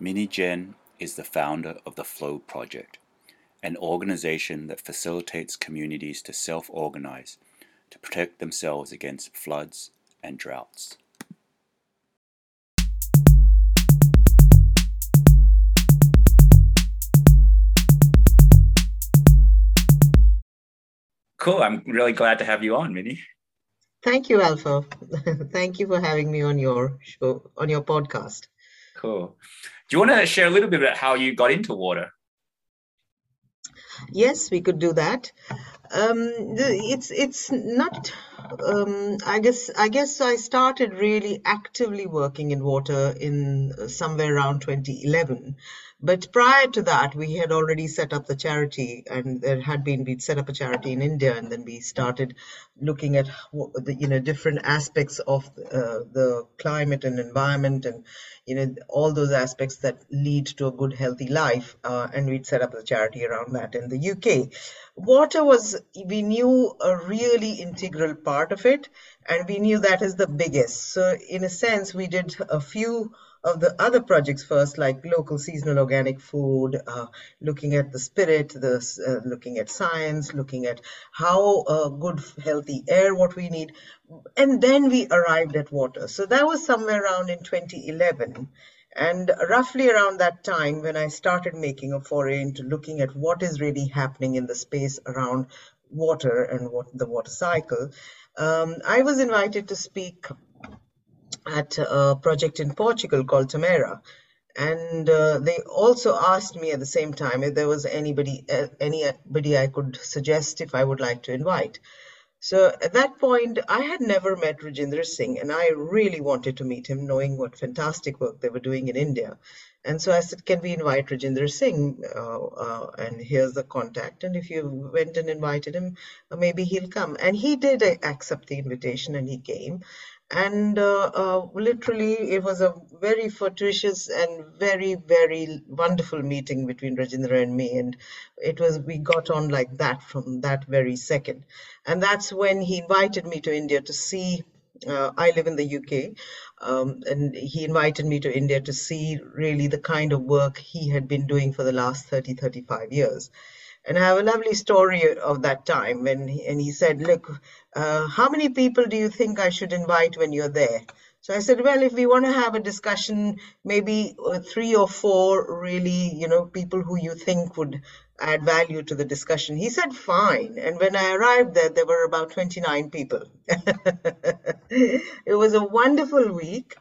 Minni Jain is the founder of the Flow Project, an organization that facilitates communities to self organize to protect themselves against floods and droughts. Cool. I'm really glad to have you on, Minnie. Thank you, Alpha. Thank you for having me on your show, on your podcast. Cool. Do you want to share a little bit about how you got into water? Yes, we could do that. Um, it's it's not. Um, I guess I guess I started really actively working in water in uh, somewhere around 2011. But prior to that, we had already set up the charity, and there had been we'd set up a charity in India, and then we started looking at the you know different aspects of uh, the climate and environment, and you know all those aspects that lead to a good, healthy life, uh, and we'd set up the charity around that in the UK. Water was we knew a really integral part of it, and we knew that is the biggest. So in a sense, we did a few of the other projects first, like local seasonal organic food, uh, looking at the spirit, the, uh, looking at science, looking at how uh, good, healthy air, what we need. And then we arrived at water. So that was somewhere around in 2011. And roughly around that time, when I started making a foray into looking at what is really happening in the space around water and what the water cycle, um, I was invited to speak at a project in Portugal called Tamera. And uh, they also asked me at the same time if there was anybody, uh, anybody I could suggest if I would like to invite. So at that point, I had never met Rajendra Singh, and I really wanted to meet him, knowing what fantastic work they were doing in India. And so I said, "Can we invite Rajendra Singh?" Uh, uh, and here's the contact. And if you went and invited him, maybe he'll come. And he did accept the invitation, and he came and uh, uh, literally it was a very fortuitous and very very wonderful meeting between Rajendra and me and it was we got on like that from that very second and that's when he invited me to India to see uh, I live in the UK um, and he invited me to India to see really the kind of work he had been doing for the last 30 35 years and I have a lovely story of that time when he, and he said, "Look, uh, how many people do you think I should invite when you're there?" So I said, "Well, if we want to have a discussion, maybe uh, three or four really, you know, people who you think would add value to the discussion." He said, "Fine." And when I arrived there, there were about 29 people. it was a wonderful week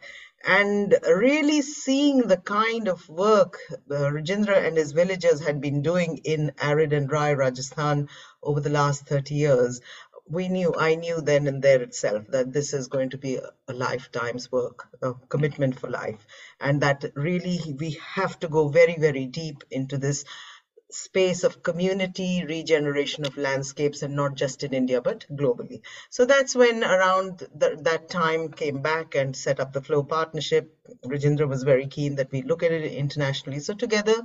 and really seeing the kind of work uh, Rajendra and his villagers had been doing in arid and dry Rajasthan over the last 30 years, we knew, I knew then and there itself that this is going to be a, a lifetime's work, a commitment for life, and that really we have to go very, very deep into this space of community regeneration of landscapes and not just in India but globally. So that's when around the, that time came back and set up the Flow Partnership. Rajendra was very keen that we look at it internationally. So together,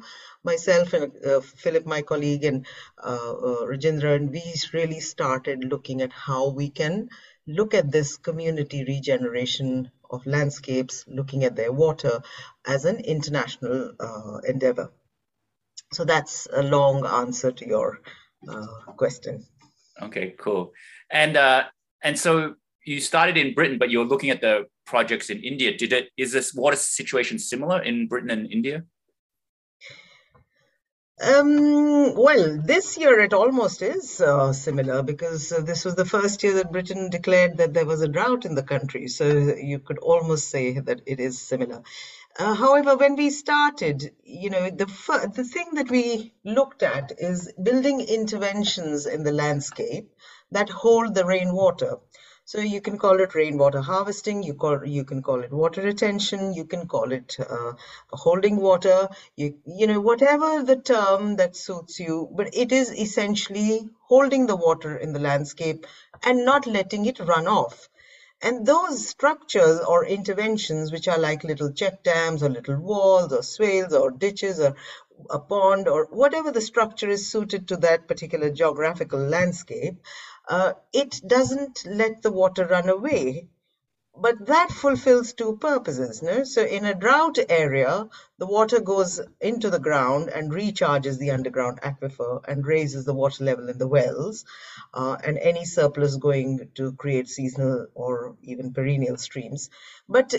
myself and uh, Philip, my colleague, and uh, uh, Rajendra, and we really started looking at how we can look at this community regeneration of landscapes, looking at their water as an international uh, endeavor. So that's a long answer to your uh, question. Okay, cool. And uh, and so you started in Britain, but you're looking at the projects in India. Did it is this water situation similar in Britain and India? Um, well, this year it almost is uh, similar because uh, this was the first year that Britain declared that there was a drought in the country. So you could almost say that it is similar. Uh, however, when we started, you know, the the thing that we looked at is building interventions in the landscape that hold the rainwater. So you can call it rainwater harvesting. You call you can call it water retention. You can call it uh, holding water. You you know whatever the term that suits you. But it is essentially holding the water in the landscape and not letting it run off. And those structures or interventions, which are like little check dams or little walls or swales or ditches or a pond or whatever the structure is suited to that particular geographical landscape, uh, it doesn't let the water run away. But that fulfills two purposes. No? So, in a drought area, the water goes into the ground and recharges the underground aquifer and raises the water level in the wells, uh, and any surplus going to create seasonal or even perennial streams. But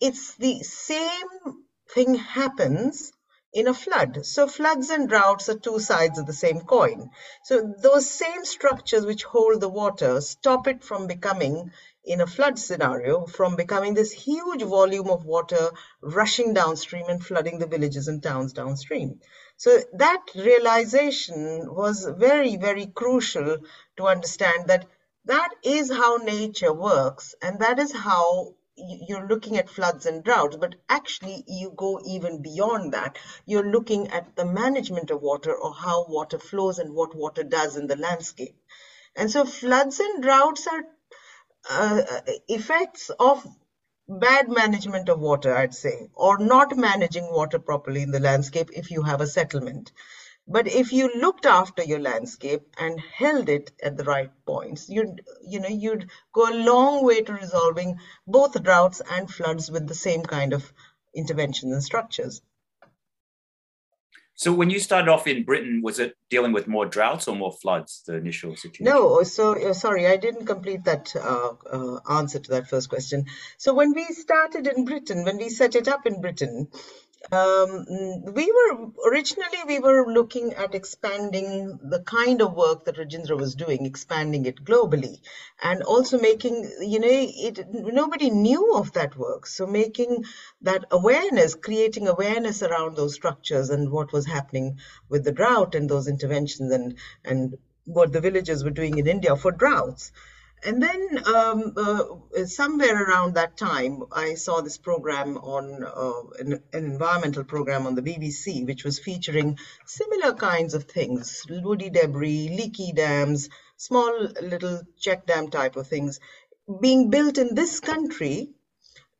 it's the same thing happens in a flood. So floods and droughts are two sides of the same coin. So those same structures which hold the water stop it from becoming in a flood scenario from becoming this huge volume of water rushing downstream and flooding the villages and towns downstream. So that realization was very, very crucial to understand that that is how nature works and that is how you're looking at floods and droughts, but actually you go even beyond that. You're looking at the management of water or how water flows and what water does in the landscape. And so floods and droughts are uh, effects of bad management of water, I'd say, or not managing water properly in the landscape if you have a settlement. But if you looked after your landscape and held it at the right points, you'd you know you'd go a long way to resolving both droughts and floods with the same kind of interventions and structures. So when you started off in Britain, was it dealing with more droughts or more floods, the initial situation? No, so uh, sorry, I didn't complete that uh, uh, answer to that first question. So when we started in Britain, when we set it up in Britain, um, we were originally we were looking at expanding the kind of work that Rajendra was doing, expanding it globally, and also making you know it. Nobody knew of that work, so making that awareness, creating awareness around those structures and what was happening with the drought and those interventions and and what the villagers were doing in India for droughts. And then um, uh, somewhere around that time, I saw this program on uh, an, an, environmental program on the BBC, which was featuring similar kinds of things woody debris, leaky dams, small little check dam type of things being built in this country.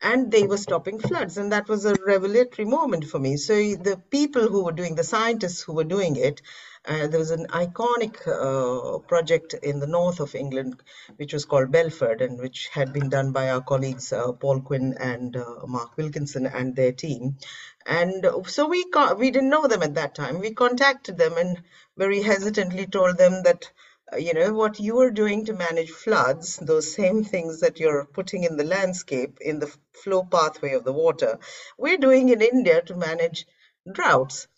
And they were stopping floods. And that was a revelatory moment for me. So the people who were doing, the scientists who were doing it, uh, there was an iconic uh, project in the north of England, which was called Belford, and which had been done by our colleagues uh, Paul Quinn and uh, Mark Wilkinson and their team. And so we we didn't know them at that time. We contacted them and very hesitantly told them that uh, you know what you are doing to manage floods those same things that you're putting in the landscape in the flow pathway of the water we're doing in india to manage droughts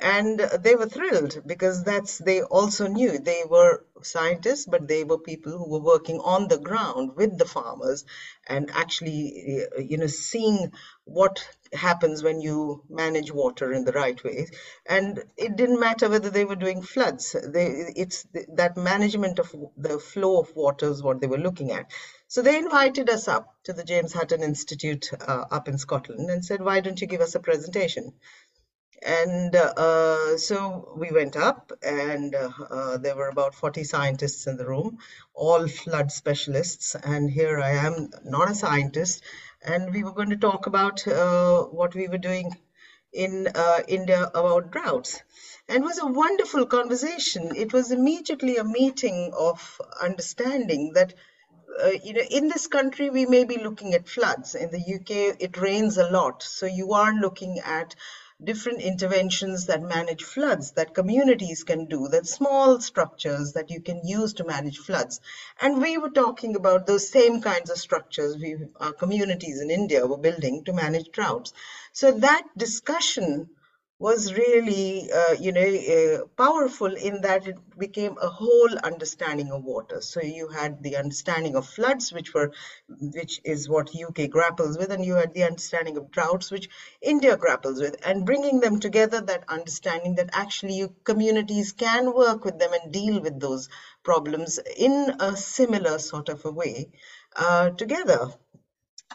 and they were thrilled because that's they also knew they were scientists but they were people who were working on the ground with the farmers and actually you know seeing what happens when you manage water in the right way. And it didn't matter whether they were doing floods. They it's that management of the flow of water is what they were looking at. So they invited us up to the james hutton institute uh, up in scotland and said why don't you give us a presentation and uh, so we went up, and uh, there were about 40 scientists in the room, all flood specialists. And here I am, not a scientist, and we were going to talk about uh, what we were doing in uh, India about droughts. And it was a wonderful conversation. It was immediately a meeting of understanding that. Uh, you know, in this country, we may be looking at floods. In the UK, it rains a lot. So you are looking at different interventions that manage floods that communities can do, that small structures that you can use to manage floods. And we were talking about those same kinds of structures we, our communities in India were building to manage droughts. So that discussion was really, uh, you know, uh, powerful in that it became a whole understanding of water. So you had the understanding of floods, which were, which is what UK grapples with, and you had the understanding of droughts, which India grapples with, and bringing them together, that understanding that actually you, communities can work with them and deal with those problems in a similar sort of a way uh, together.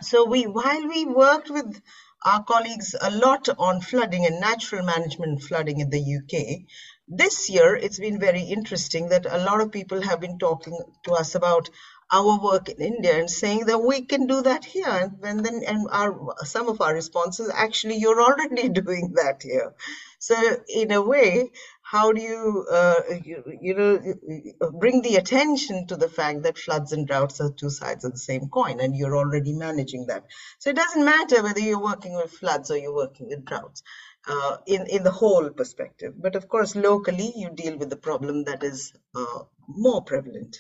So we, while we worked with our colleagues a lot on flooding and natural management flooding in the UK. This year, it's been very interesting that a lot of people have been talking to us about our work in India and saying that we can do that here. And then, and our some of our responses actually, you're already doing that here. So in a way, how do you, uh, you, you, know, bring the attention to the fact that floods and droughts are two sides of the same coin, and you're already managing that. So it doesn't matter whether you're working with floods or you're working with droughts. Uh, in in the whole perspective, but of course, locally you deal with the problem that is uh, more prevalent.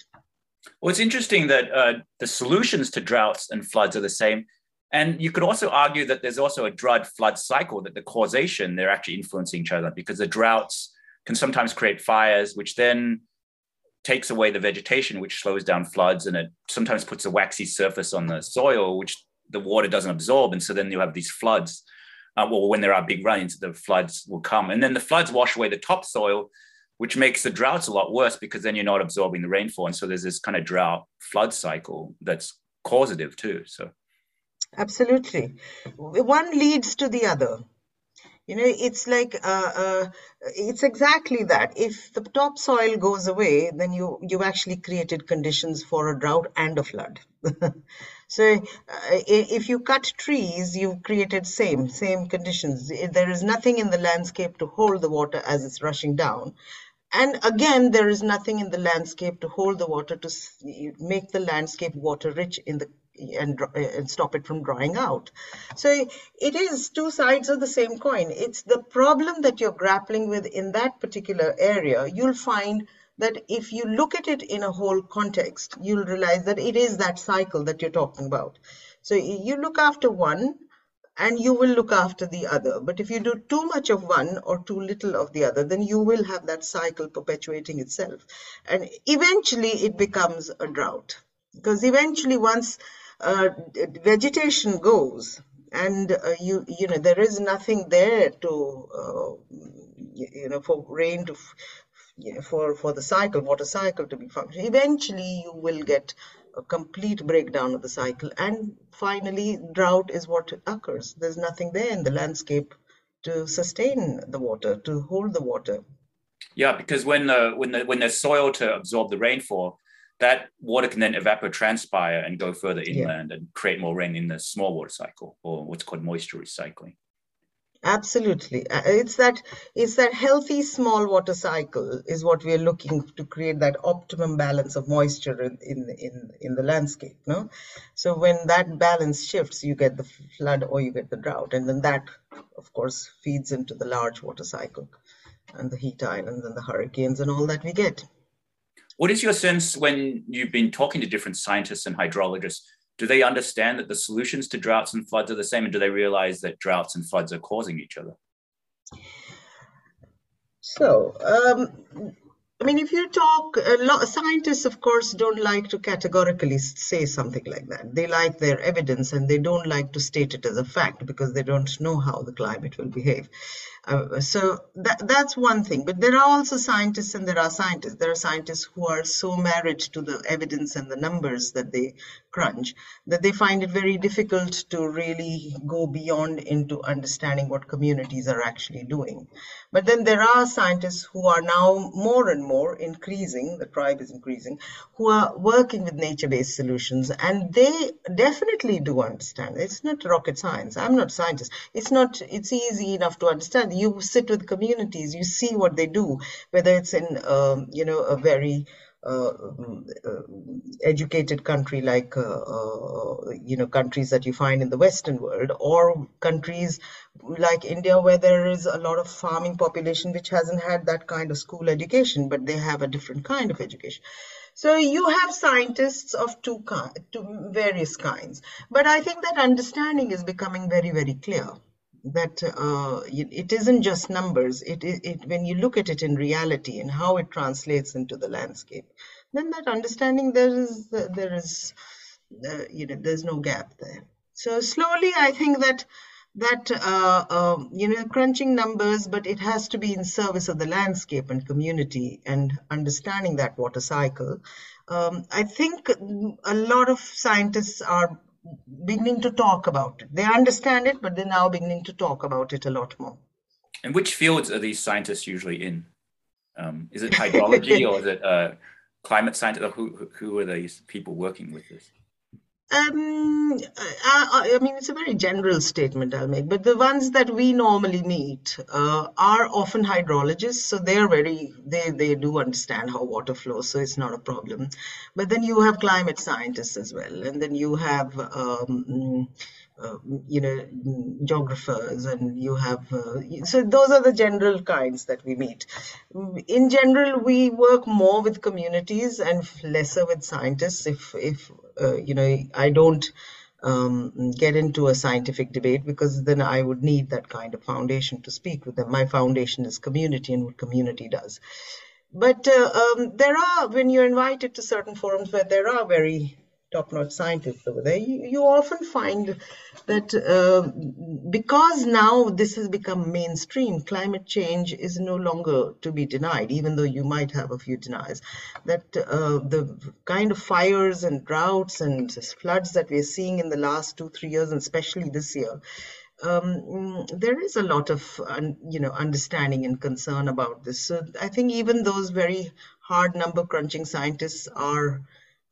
Well, it's interesting that uh, the solutions to droughts and floods are the same, and you could also argue that there's also a drought flood cycle that the causation they're actually influencing each other because the droughts can sometimes create fires, which then takes away the vegetation, which slows down floods, and it sometimes puts a waxy surface on the soil, which the water doesn't absorb, and so then you have these floods. Uh, well, when there are big rains, the floods will come, and then the floods wash away the topsoil, which makes the droughts a lot worse because then you're not absorbing the rainfall, and so there's this kind of drought flood cycle that's causative too. So, absolutely, one leads to the other you know it's like uh, uh, it's exactly that. If the topsoil goes away then you you've actually created conditions for a drought and a flood. So uh, if you cut trees you've created same same conditions. There is nothing in the landscape to hold the water as it's rushing down. And again there is nothing in the landscape to hold the water to make the landscape water rich in the and, and stop it from drying out. So it is two sides of the same coin. It's the problem that you're grappling with in that particular area. You'll find that if you look at it in a whole context, you'll realize that it is that cycle that you're talking about. So you look after one and you will look after the other. But if you do too much of one or too little of the other, then you will have that cycle perpetuating itself. And eventually it becomes a drought. Because eventually once uh, vegetation goes and uh, you you know there is nothing there to uh, you know for rain to you know, for for the cycle water cycle to be functioning. Eventually you will get a complete breakdown of the cycle and finally drought is what occurs. There's nothing there in the landscape to sustain the water to hold the water. Yeah because when the when the when there's soil to absorb the rainfall that water can then evapotranspire and go further inland yeah. and create more rain in the small water cycle or what's called moisture recycling. Absolutely. Uh, it's that it's that healthy small water cycle is what we are looking to create that optimum balance of moisture in in in, in the landscape no? So when that balance shifts you get the flood or you get the drought and then that of course feeds into the large water cycle and the heat islands and the hurricanes and all that we get what is your sense when you've been talking to different scientists and hydrologists? Do they understand that the solutions to droughts and floods are the same, and do they realize that droughts and floods are causing each other? So, um, I mean, if you talk, a lot, scientists, of course, don't like to categorically say something like that. They like their evidence and they don't like to state it as a fact because they don't know how the climate will behave. Uh, so that, that's one thing. But there are also scientists and there are scientists. There are scientists who are so married to the evidence and the numbers that they crunch that they find it very difficult to really go beyond into understanding what communities are actually doing. But then there are scientists who are now more and more increasing, the tribe is increasing, who are working with nature-based solutions and they definitely do understand. It's not rocket science. I'm not a scientist. It's not, it's easy enough to understand you sit with communities, you see what they do, whether it's in, um, you know, a very uh, uh, educated country like uh, uh, you know countries that you find in the western world or countries like india where there is a lot of farming population which hasn't had that kind of school education but they have a different kind of education. So you have scientists of two, kind two various kinds. But i think that understanding is becoming very very clear that uh, it isn't just numbers. It, it, it, when you look at it in reality and how it translates into the landscape, then that understanding there is there is uh, you know there's no gap there. So slowly, I think that that uh, uh, you know crunching numbers, but it has to be in service of the landscape and community and understanding that water cycle. Um, I think a lot of scientists are beginning to talk about it. They understand it, but they're now beginning to talk about it a lot more. And which fields are these scientists usually in? Um, is it hydrology or is it uh, climate scientists? Who, who are these people working with this? Um, I, I, mean, it's a very general statement I'll make, but the ones that we normally meet uh, are often hydrologists, so they're very they they do understand how water flows, so it's not a problem. But then you have climate scientists as well, and then you have um, you know geographers, and you have uh, so those are the general kinds that we meet. In general, we work more with communities and lesser with scientists. If if uh, you know, I don't um, get into a scientific debate because then I would need that kind of foundation to speak with them. My foundation is community and what community does. But uh, um, there are, when you're invited to certain forums where there are very top-notch scientists over there, you, you often find that uh, because now this has become mainstream, climate change is no longer to be denied, even though you might have a few deniers. That uh, the kind of fires and droughts and floods that we're seeing in the last two, three years, and especially this year, um, there is a lot of you know understanding and concern about this. So I think even those very hard number crunching scientists are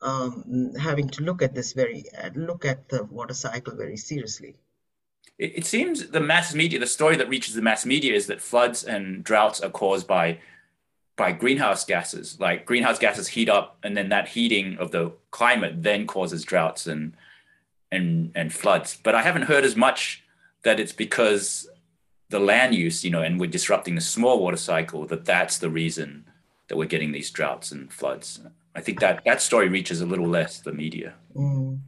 um, having to look at this very uh, look at the water cycle very seriously. It, it seems the mass media, the story that reaches the mass media is that floods and droughts are caused by by greenhouse gases. Like greenhouse gases heat up, and then that heating of the climate then causes droughts and and and floods. But I haven't heard as much that it's because the land use, you know, and we're disrupting the small water cycle. That that's the reason that we're getting these droughts and floods. I think that that story reaches a little less the media. Mm.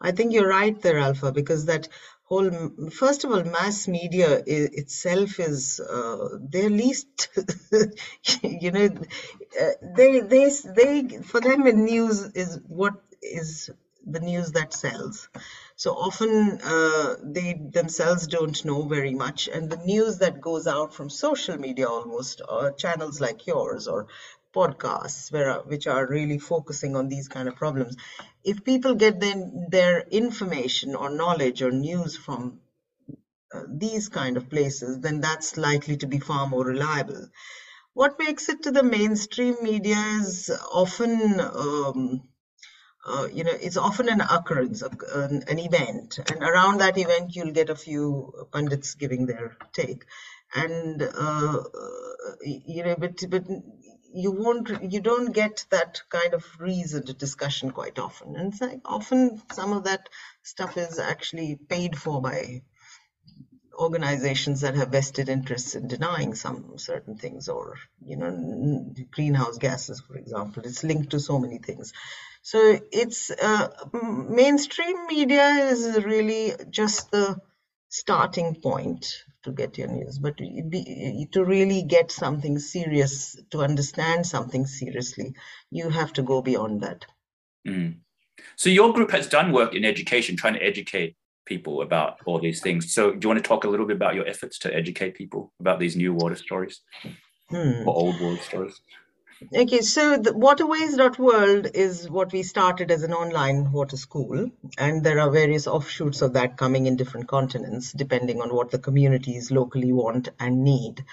I think you're right there, Alpha, because that whole first of all, mass media itself is uh, their least, you know, uh, they they they for them the news is what is the news that sells. So often uh, they themselves don't know very much, and the news that goes out from social media almost, or channels like yours, or podcasts where, which are really focusing on these kind of problems. If people get then their information or knowledge or news from uh, these kind of places then that's likely to be far more reliable. What makes it to the mainstream media is often um, uh, you know it's often an occurrence an, an event and around that event you'll get a few pundits giving their take. And uh, you know but but you won't you don't get that kind of reasoned discussion quite often. And like often some of that stuff is actually paid for by organizations that have vested interests in denying some certain things or you know greenhouse gases for example. It's linked to so many things. So it's uh, mainstream media is really just the starting point to get your news, but be, to really get something serious, to understand something seriously, you have to go beyond that. Mm. So your group has done work in education, trying to educate people about all these things. So do you want to talk a little bit about your efforts to educate people about these new water stories hmm. or old water stories? Okay, so the waterways.world is what we started as an online water school, and there are various offshoots of that coming in different continents, depending on what the communities locally want and need.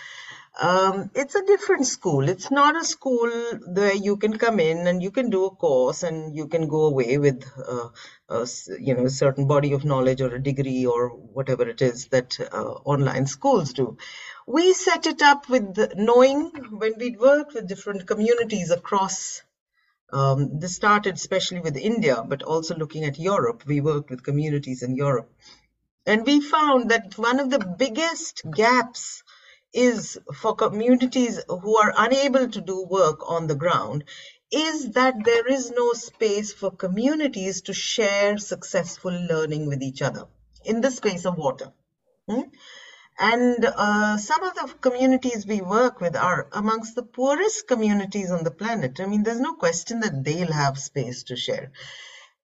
Um, it's a different school. It's not a school where you can come in and you can do a course and you can go away with, uh, a, you know, a certain body of knowledge or a degree or whatever it is that uh, online schools do we set it up with knowing when we'd worked with different communities across um, this started especially with India, but also looking at Europe. We worked with communities in Europe. And we found that one of the biggest gaps is for communities who are unable to do work on the ground is that there is no space for communities to share successful learning with each other in the space of water. Hmm? And uh, some of the communities we work with are amongst the poorest communities on the planet. I mean, there's no question that they'll have space to share.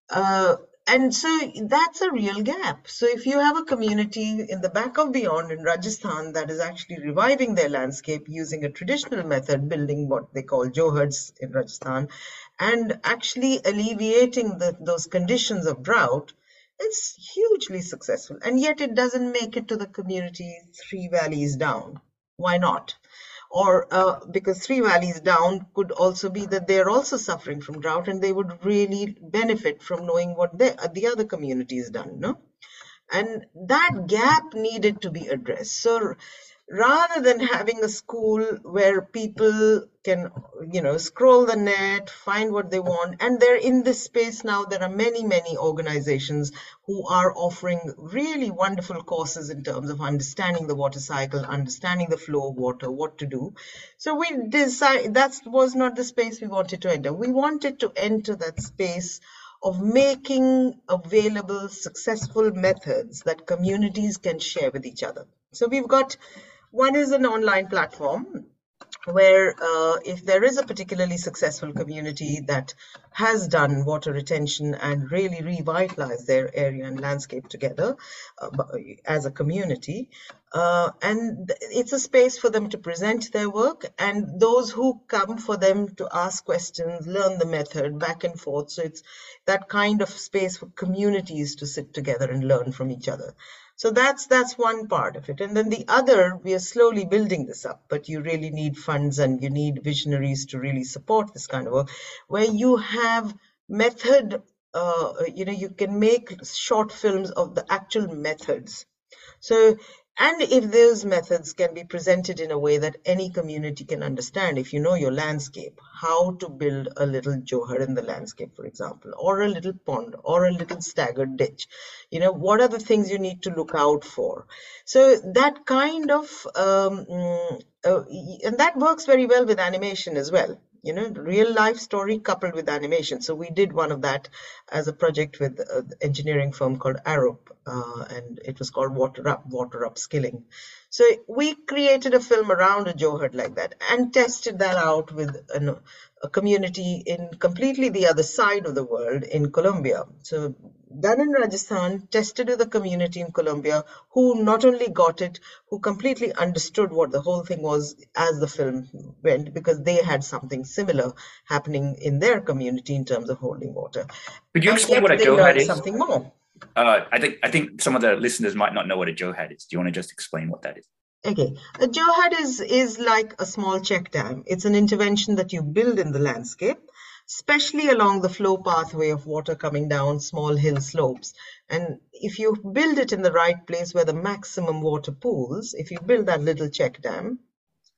Uh, and so that's a real gap. So if you have a community in the back of beyond in Rajasthan that is actually reviving their landscape using a traditional method, building what they call johads in Rajasthan, and actually alleviating the, those conditions of drought, it's hugely successful, and yet it doesn't make it to the community three valleys down. Why not? or uh, because three valleys down could also be that they're also suffering from drought and they would really benefit from knowing what they, the other community has done no and that gap needed to be addressed so rather than having a school where people can you know scroll the net find what they want and they're in this space now there are many many organizations who are offering really wonderful courses in terms of understanding the water cycle understanding the flow of water what to do. So we decided that was not the space we wanted to enter. We wanted to enter that space of making available successful methods that communities can share with each other. So we've got one is an online platform where uh, if there is a particularly successful community that has done water retention and really revitalized their area and landscape together uh, as a community, uh, and it's a space for them to present their work and those who come for them to ask questions, learn the method back and forth. So it's that kind of space for communities to sit together and learn from each other. So that's that's one part of it. And then the other, we are slowly building this up, but you really need funds and you need visionaries to really support this kind of work, where you have method, uh, you know, you can make short films of the actual methods. So and if those methods can be presented in a way that any community can understand, if you know your landscape, how to build a little johad in the landscape, for example, or a little pond, or a little staggered ditch, you know, what are the things you need to look out for? So that kind of, um, mm, uh, and that works very well with animation as well you know real life story coupled with animation. So we did one of that as a project with an engineering firm called Arup uh, and it was called water up water upskilling so we created a film around a johad like that and tested that out with an, a community in completely the other side of the world in Colombia. So done in Rajasthan, tested with a community in Colombia who not only got it, who completely understood what the whole thing was as the film went, because they had something similar happening in their community in terms of holding water. Could you explain what a johad is? Something more. Uh, I think I think some of the listeners might not know what a johad is. Do you want to just explain what that is? Okay, a johad is, is like a small check dam. It's an intervention that you build in the landscape, especially along the flow pathway of water coming down small hill slopes. And if you build it in the right place where the maximum water pools, if you build that little check dam,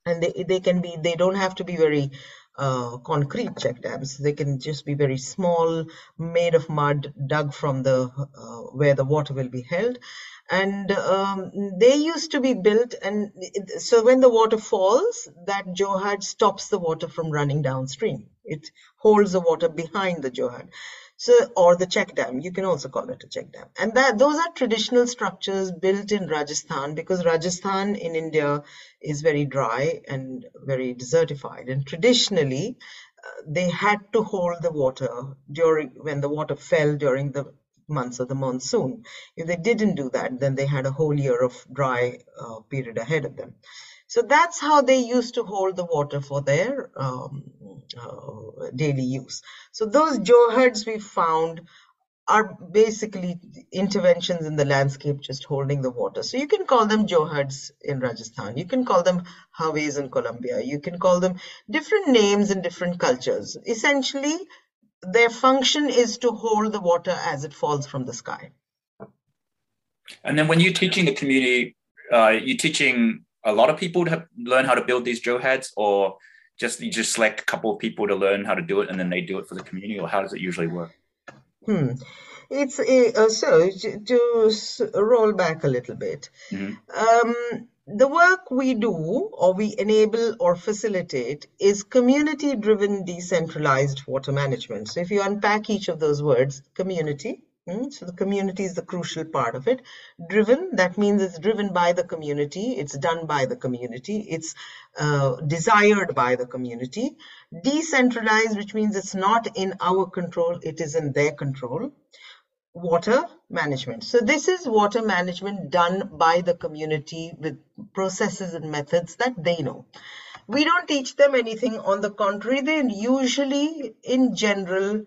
and they, they can be, they don't have to be very uh, concrete check dams. They can just be very small, made of mud, dug from the uh, where the water will be held. And um, they used to be built and it, so when the water falls that johad stops the water from running downstream. It holds the water behind the johad so or the check dam you can also call it a check dam and that those are traditional structures built in rajasthan because rajasthan in india is very dry and very desertified and traditionally uh, they had to hold the water during when the water fell during the months of the monsoon. If they didn't do that, then they had a whole year of dry uh, period ahead of them. So that's how they used to hold the water for their um, uh, daily use. So those johads we found are basically interventions in the landscape just holding the water. So you can call them johads in Rajasthan. You can call them haves in Colombia. You can call them different names in different cultures. Essentially, their function is to hold the water as it falls from the sky. And then when you're teaching the community, uh, you're teaching a lot of people to learn how to build these johads or just you just select a couple of people to learn how to do it and then they do it for the community or how does it usually work? Hmm. It's uh, so to, to, roll back a little bit. Mm-hmm. Um, the work we do or we enable or facilitate is community driven decentralized water management. So if you unpack each of those words, community, hmm, so the community is the crucial part of it. Driven, that means it's driven by the community, it's done by the community, it's uh, desired by the community. Decentralized, which means it's not in our control, it is in their control water management. So this is water management done by the community with processes and methods that they know. We don't teach them anything. On the contrary, they usually, in general,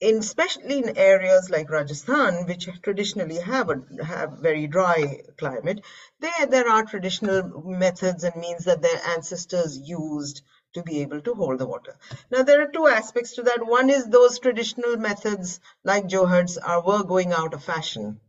in especially in areas like Rajasthan, which traditionally have a have very dry climate, there there are traditional methods and means that their ancestors used to be able to hold the water. Now there are two aspects to that. One is those traditional methods like Johads are were going out of fashion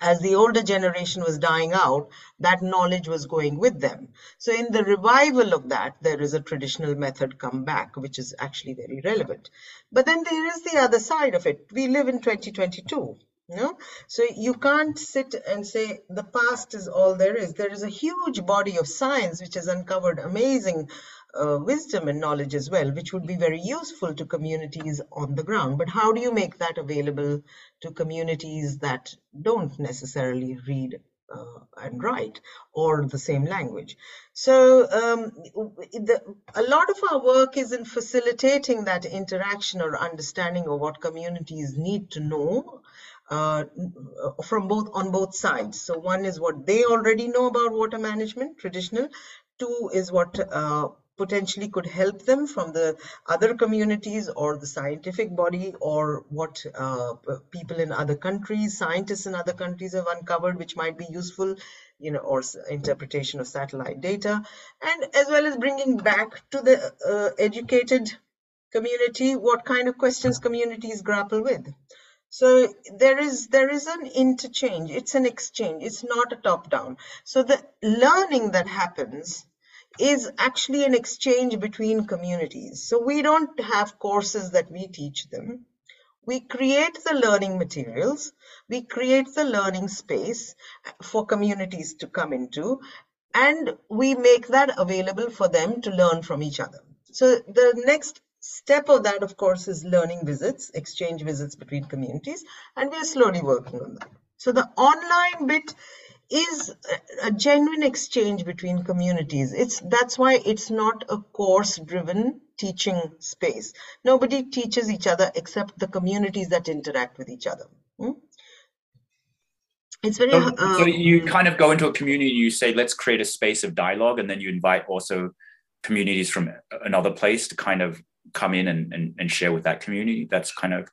as the older generation was dying out, that knowledge was going with them. So in the revival of that, there is a traditional method come back, which is actually very relevant. But then there is the other side of it. We live in 2022. You know? So you can't sit and say the past is all there is. There is a huge body of science which has uncovered amazing uh, wisdom and knowledge as well, which would be very useful to communities on the ground. But how do you make that available to communities that don't necessarily read uh, and write or the same language. So um, the, a lot of our work is in facilitating that interaction or understanding of what communities need to know uh, from both on both sides. So one is what they already know about water management, traditional. Two is what uh, potentially could help them from the other communities or the scientific body or what uh, people in other countries, scientists in other countries have uncovered, which might be useful, you know, or interpretation of satellite data, and as well as bringing back to the uh, educated community what kind of questions communities grapple with. So there is there is an interchange. It's an exchange. It's not a top down. So the learning that happens is actually an exchange between communities. So we don't have courses that we teach them. We create the learning materials, we create the learning space for communities to come into, and we make that available for them to learn from each other. So the next step of that, of course, is learning visits, exchange visits between communities, and we're slowly working on that. So the online bit is a genuine exchange between communities. It's that's why it's not a course-driven teaching space. Nobody teaches each other except the communities that interact with each other. Hmm? It's very. So, um, so, you kind of go into a community. You say, "Let's create a space of dialogue," and then you invite also communities from another place to kind of come in and, and, and share with that community. That's kind of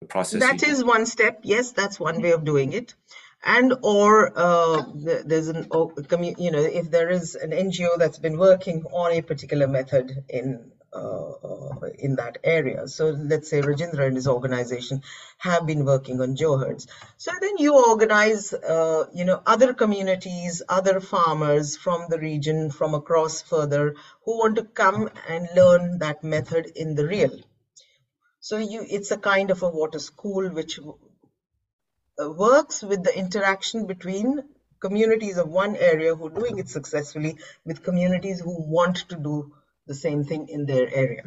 the process. That is one step. Yes, that's one way of doing it and or uh, there's an you know if there is an NGO that's been working on a particular method in uh, uh, in that area. So let's say Rajendra and his organization have been working on Johads. So then you organize, uh, you know, other communities, other farmers from the region, from across further, who want to come and learn that method in the real. So you, it's a kind of a water school which works with the interaction between communities of one area who are doing it successfully with communities who want to do the same thing in their area,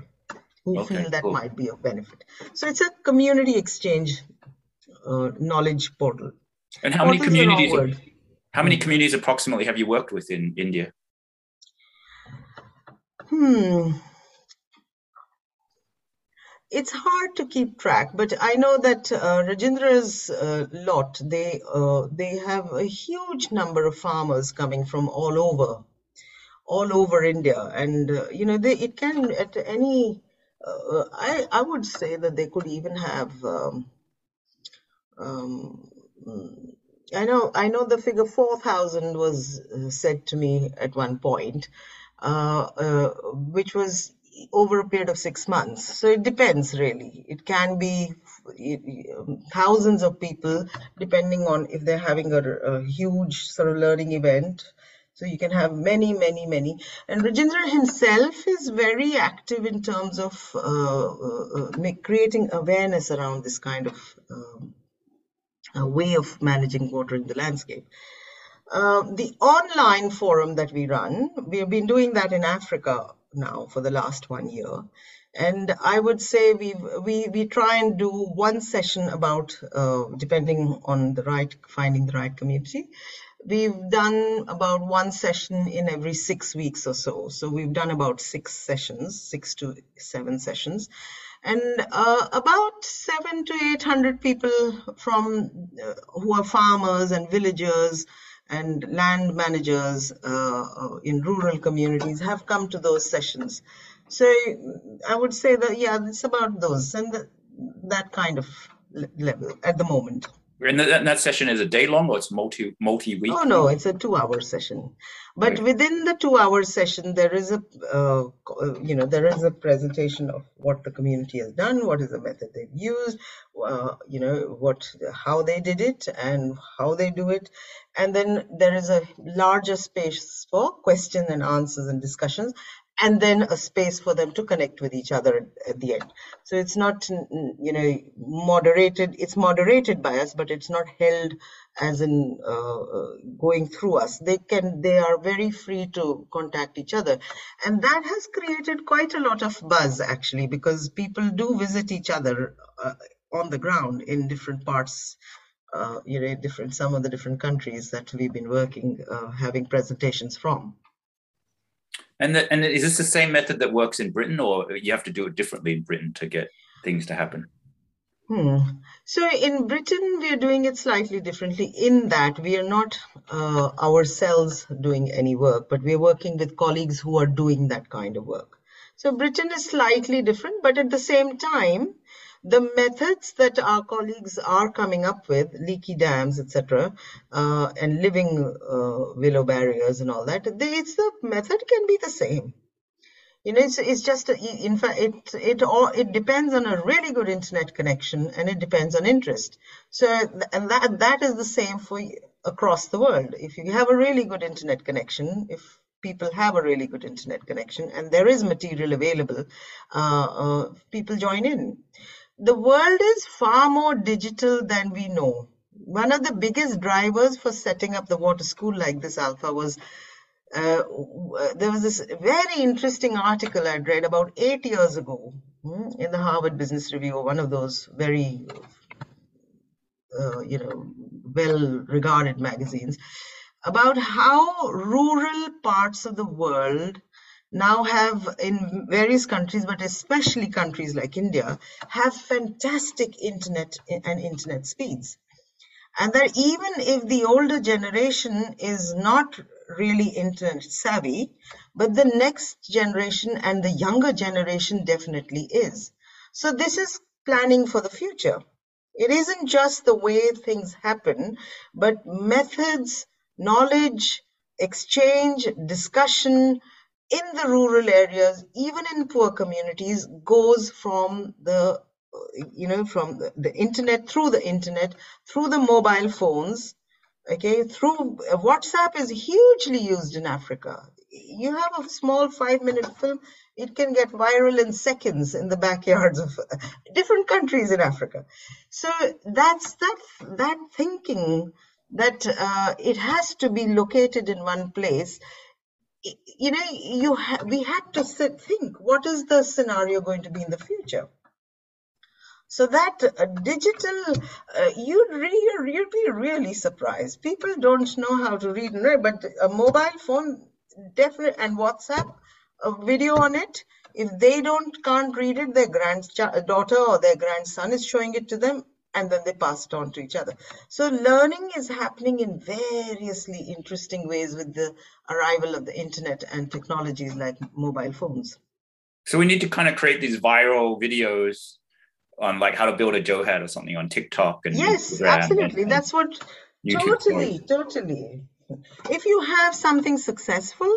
who okay, feel that cool. might be of benefit. So it's a community exchange uh, knowledge portal. And how many communities? How many communities approximately have you worked with in India? Hmm it's hard to keep track, but I know that uh, Rajendra's uh, lot, they uh, they have a huge number of farmers coming from all over, all over India, and uh, you know they it can at any. Uh, I I would say that they could even have. Um, um, I know I know the figure four thousand was uh, said to me at one point, which was over a period of six months. So it depends really. It can be thousands of people depending on if they're having a, a huge sort of learning event. So you can have many, many, many. And Rajendra himself is very active in terms of uh, uh, uh creating awareness around this kind of uh, way of managing water in the landscape. Uh, the online forum that we run, we have been doing that in Africa now for the last one year. And I would say we we we try and do one session about uh, depending on the right finding the right community. We've done about one session in every six weeks or so. So we've done about six sessions, six to seven sessions, and uh, about seven to eight hundred people from uh, who are farmers and villagers and land managers uh, uh, in rural communities have come to those sessions. So I would say that, yeah, it's about those. And the, that kind of level at the moment. And that, that session is a day long or it's multi multi week? Oh no, it's a two hour session. But right. within the two hour session, there is a uh, you know there is a presentation of what the community has done, what is the method they've used, uh, you know what how they did it and how they do it, and then there is a larger space for questions and answers and discussions and then a space for them to connect with each other at the end. So it's not you know moderated it's moderated by us but it's not held as in uh, going through us. They can they are very free to contact each other. And that has created quite a lot of buzz actually because people do visit each other uh, on the ground in different parts uh, you know different some of the different countries that we've been working uh, having presentations from and the, and is this the same method that works in Britain, or you have to do it differently in Britain to get things to happen? Hmm. So in Britain, we are doing it slightly differently in that we are not uh, ourselves doing any work, but we are working with colleagues who are doing that kind of work. So Britain is slightly different, but at the same time, the methods that our colleagues are coming up with, leaky dams, etc., uh, and living uh, willow barriers and all that, they, it's the method can be the same. You know, it's, it's just, in fact, it, it, all, it depends on a really good internet connection and it depends on interest. So, and that, that is the same for across the world. If you have a really good internet connection, if people have a really good internet connection and there is material available, uh, uh, people join in the world is far more digital than we know. One of the biggest drivers for setting up the water school like this, Alpha, was uh, there was this very interesting article I'd read about eight years ago hmm, in the Harvard Business Review, one of those very, uh, you know, well-regarded magazines, about how rural parts of the world now have in various countries, but especially countries like India, have fantastic internet and internet speeds. And that even if the older generation is not really internet savvy, but the next generation and the younger generation definitely is. So this is planning for the future. It isn't just the way things happen, but methods, knowledge, exchange, discussion, in the rural areas, even in poor communities, goes from the you know from the, the, internet through the internet through the mobile phones okay through whatsapp is hugely used in africa. You have a small five minute film it can get viral in seconds in the backyards of different countries in africa. So that's that that thinking that uh, it has to be located in one place you know, you ha- we had to sit, think what is the scenario going to be in the future. So that uh, digital, uh, you'd, re- you'd be really surprised. People don't know how to read and write, but a mobile phone, definitely, and WhatsApp, a video on it. If they don't can't read it, their granddaughter or their grandson is showing it to them and then they pass it on to each other. So learning is happening in variously interesting ways with the arrival of the internet and technologies like mobile phones. So we need to kind of create these viral videos on like how to build a Johad or something on TikTok and yes, Instagram absolutely. And, That's what YouTube totally, stories. totally. If you have something successful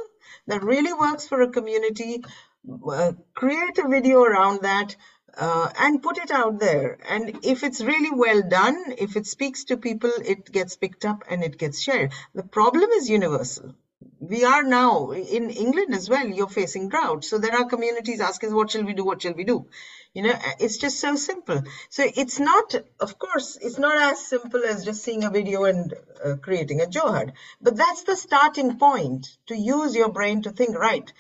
that really works for a community, uh, create a video around that uh, and put it out there. And if it's really well done, if it speaks to people, it gets picked up and it gets shared. The problem is universal. We are now in England as well, you're facing drought. So there are communities asking, what shall we do? What shall we do? You know, it's just so simple. So it's not, of course, it's not as simple as just seeing a video and uh, creating a Johad. But that's the starting point to use your brain to think, right,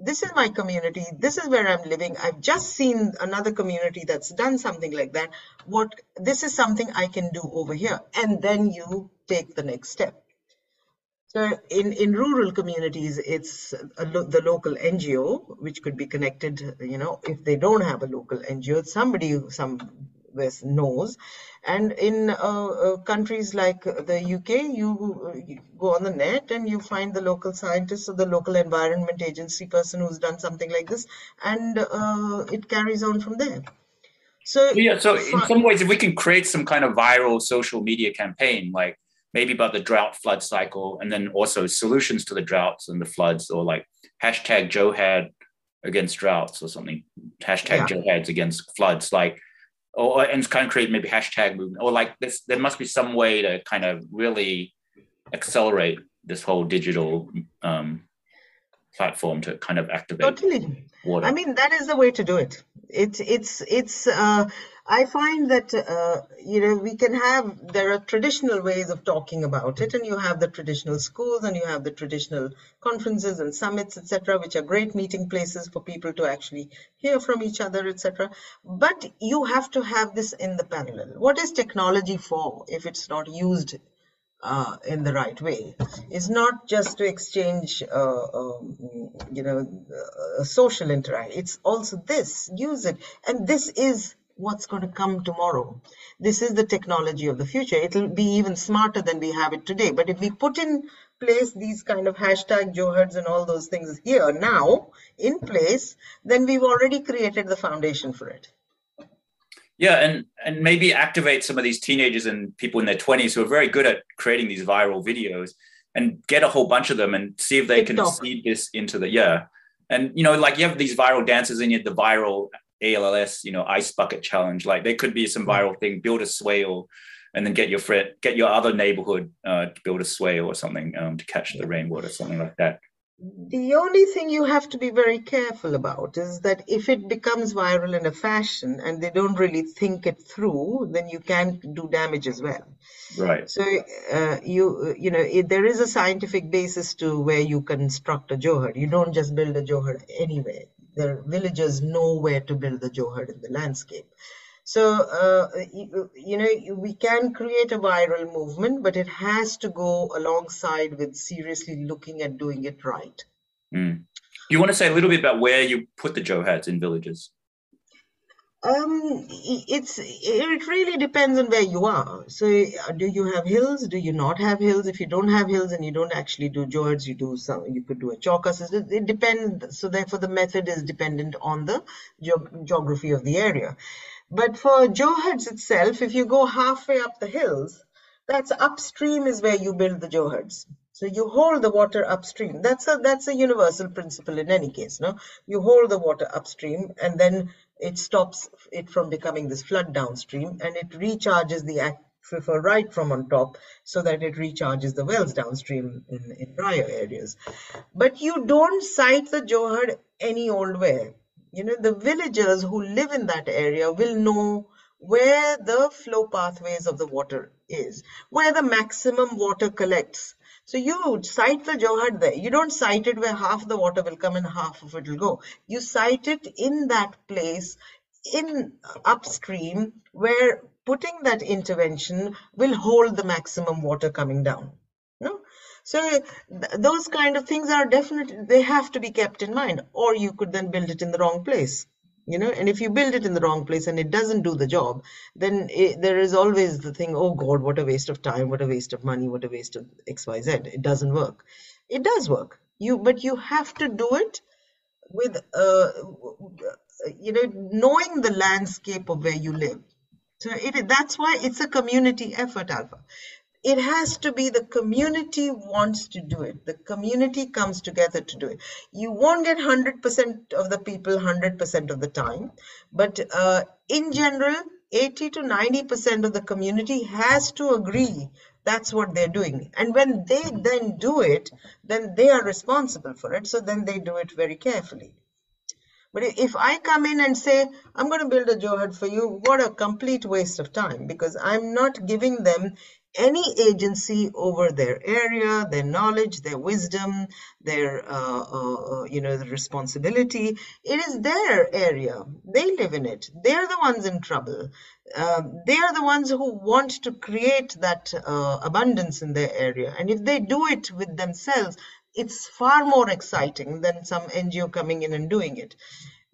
this is my community this is where i'm living. I've just seen another community that's done something like that. What this is something i can do over here. And then you take the next step. So in in rural communities it's lo the local ngo which could be connected you know if they don't have a local ngo somebody some West knows. And in uh, uh, countries like the UK, you, you, go on the net and you find the local scientist or the local environment agency person who's done something like this, and uh, it carries on from there. So yeah, so in some ways, if we can create some kind of viral social media campaign, like maybe about the drought flood cycle, and then also solutions to the droughts and the floods, or like hashtag Johad against droughts or something, hashtag yeah. Johads against floods, like, or and kind of create maybe hashtag movement, or like this. There must be some way to kind of really accelerate this whole digital um, platform to kind of activate totally water. i mean that is the way to do it it's it's it's uh, i find that uh, you know we can have there are traditional ways of talking about it and you have the traditional schools and you have the traditional conferences and summits etc which are great meeting places for people to actually hear from each other etc but you have to have this in the parallel. What is technology for if it's not used uh, in the right way. It's not just to exchange, uh, um, you know, a social interaction. It's also this. Use it, and this is what's going to come tomorrow. This is the technology of the future. It'll be even smarter than we have it today. But if we put in place these kind of hashtag Johads and all those things here now in place, then we've already created the foundation for it. Yeah, and and maybe activate some of these teenagers and people in their twenties who are very good at creating these viral videos, and get a whole bunch of them and see if they TikTok. can seed this into the yeah. And you know, like you have these viral dances and you have the viral ALLS, you know, ice bucket challenge. Like there could be some viral thing. Build a swale, and then get your friend, get your other neighborhood uh, to build a swale or something um, to catch the rainwater, something like that. The only thing you have to be very careful about is that if it becomes viral in a fashion and they don't really think it through, then you can do damage as well. Right. So uh, you you know it, there is a scientific basis to where you construct a johad. You don't just build a johad anywhere. The villagers know where to build the johad in the landscape. So, uh, you, know, we can create a viral movement, but it has to go alongside with seriously looking at doing it right. Mm. You want to say a little bit about where you put the Johads in villages? Um, it's it really depends on where you are. So, uh, do you have hills? Do you not have hills? If you don't have hills and you don't actually do Johads, you do some. You could do a chaukas. It, it depends. So, therefore, the method is dependent on the ge- geography of the area. But for Johads itself, if you go halfway up the hills, that's upstream is where you build the Johads. So you hold the water upstream. That's a that's a universal principle in any case. No, you hold the water upstream, and then it stops it from becoming this flood downstream, and it recharges the aquifer right from on top, so that it recharges the wells downstream in, in drier areas. But you don't site the Johad any old way you know the villagers who live in that area will know where the flow pathways of the water is where the maximum water collects. So you site the johad there. You don't site it where half the water will come and half of it will go. You site it in that place in upstream where putting that intervention will hold the maximum water coming down so th- those kind of things are definitely they have to be kept in mind, or you could then build it in the wrong place. You know, and if you build it in the wrong place and it doesn't do the job, then it, there is always the thing, oh God, what a waste of time, what a waste of money, what a waste of X, Y, Z. It doesn't work. It does work. You, but you have to do it with, uh, you know, knowing the landscape of where you live. So it, that's why it's a community effort, Alpha it has to be the community wants to do it. The community comes together to do it. You won't get 100% of the people 100% of the time but uh, in general 80 to 90% of the community has to agree that's what they're doing. And when they then do it then they are responsible for it so then they do it very carefully. But if I come in and say, I'm going to build a Johad for you, what a complete waste of time because I'm not giving them any agency over their area, their knowledge, their wisdom, their uh, uh, uh, you know the responsibility. It is their area. They live in it. They're the ones in trouble. Uh, they are the ones who want to create that uh, abundance in their area. And if they do it with themselves, it's far more exciting than some NGO coming in and doing it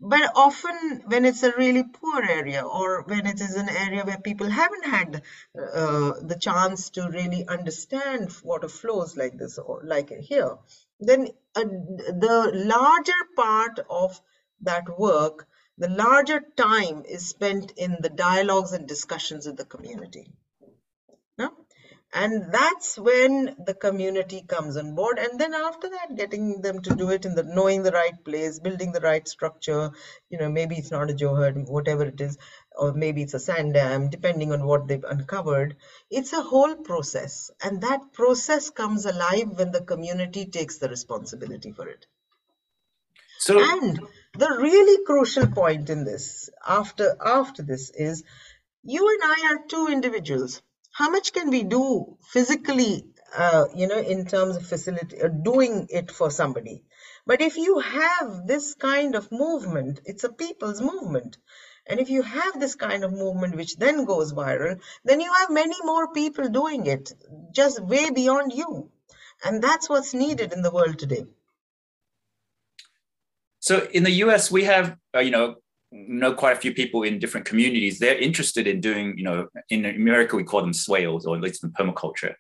but often when it's a really poor area or when it is an area where people haven't had uh, the chance to really understand water flows like this or like here then uh, the larger part of that work The larger time is spent in the dialogues and discussions with the community. And that's when the community comes on board. And then after that, getting them to do it in the knowing the right place, building the right structure, you know, maybe it's not a Johad, whatever it is, or maybe it's a sand dam, depending on what they've uncovered. It's a whole process. And that process comes alive when the community takes the responsibility for it. So, and the really crucial point in this, after after this, is you and I are two individuals. How much can we do physically, uh, you know, in terms of facility, uh, doing it for somebody? But if you have this kind of movement, it's a people's movement. And if you have this kind of movement which then goes viral, then you have many more people doing it, just way beyond you. And that's what's needed in the world today. So in the US, we have, uh, you know, know quite a few people in different communities. They're interested in doing, you know, in America we call them swales, or at least in permaculture,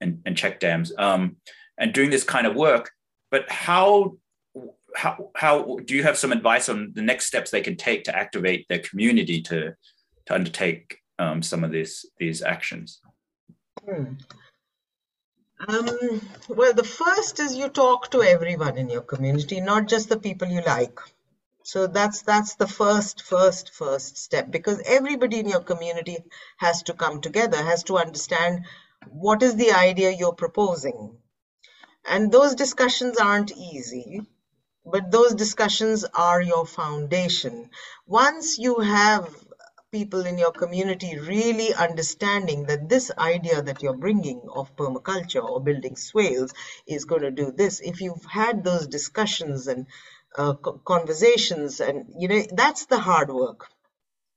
and, and check dams, um, and doing this kind of work. But how how how do you have some advice on the next steps they can take to activate their community to to undertake um, some of these these actions? Hmm. Um, well, the first is you talk to everyone in your community, not just the people you like. So that's that's the first, first, first step because everybody in your community has to come together, has to understand what is the idea you're proposing. And those discussions aren't easy, but those discussions are your foundation. Once you have people in your community really understanding that this idea that you're bringing of permaculture or building swales is going to do this if you've had those discussions and uh, conversations and you know that's the hard work.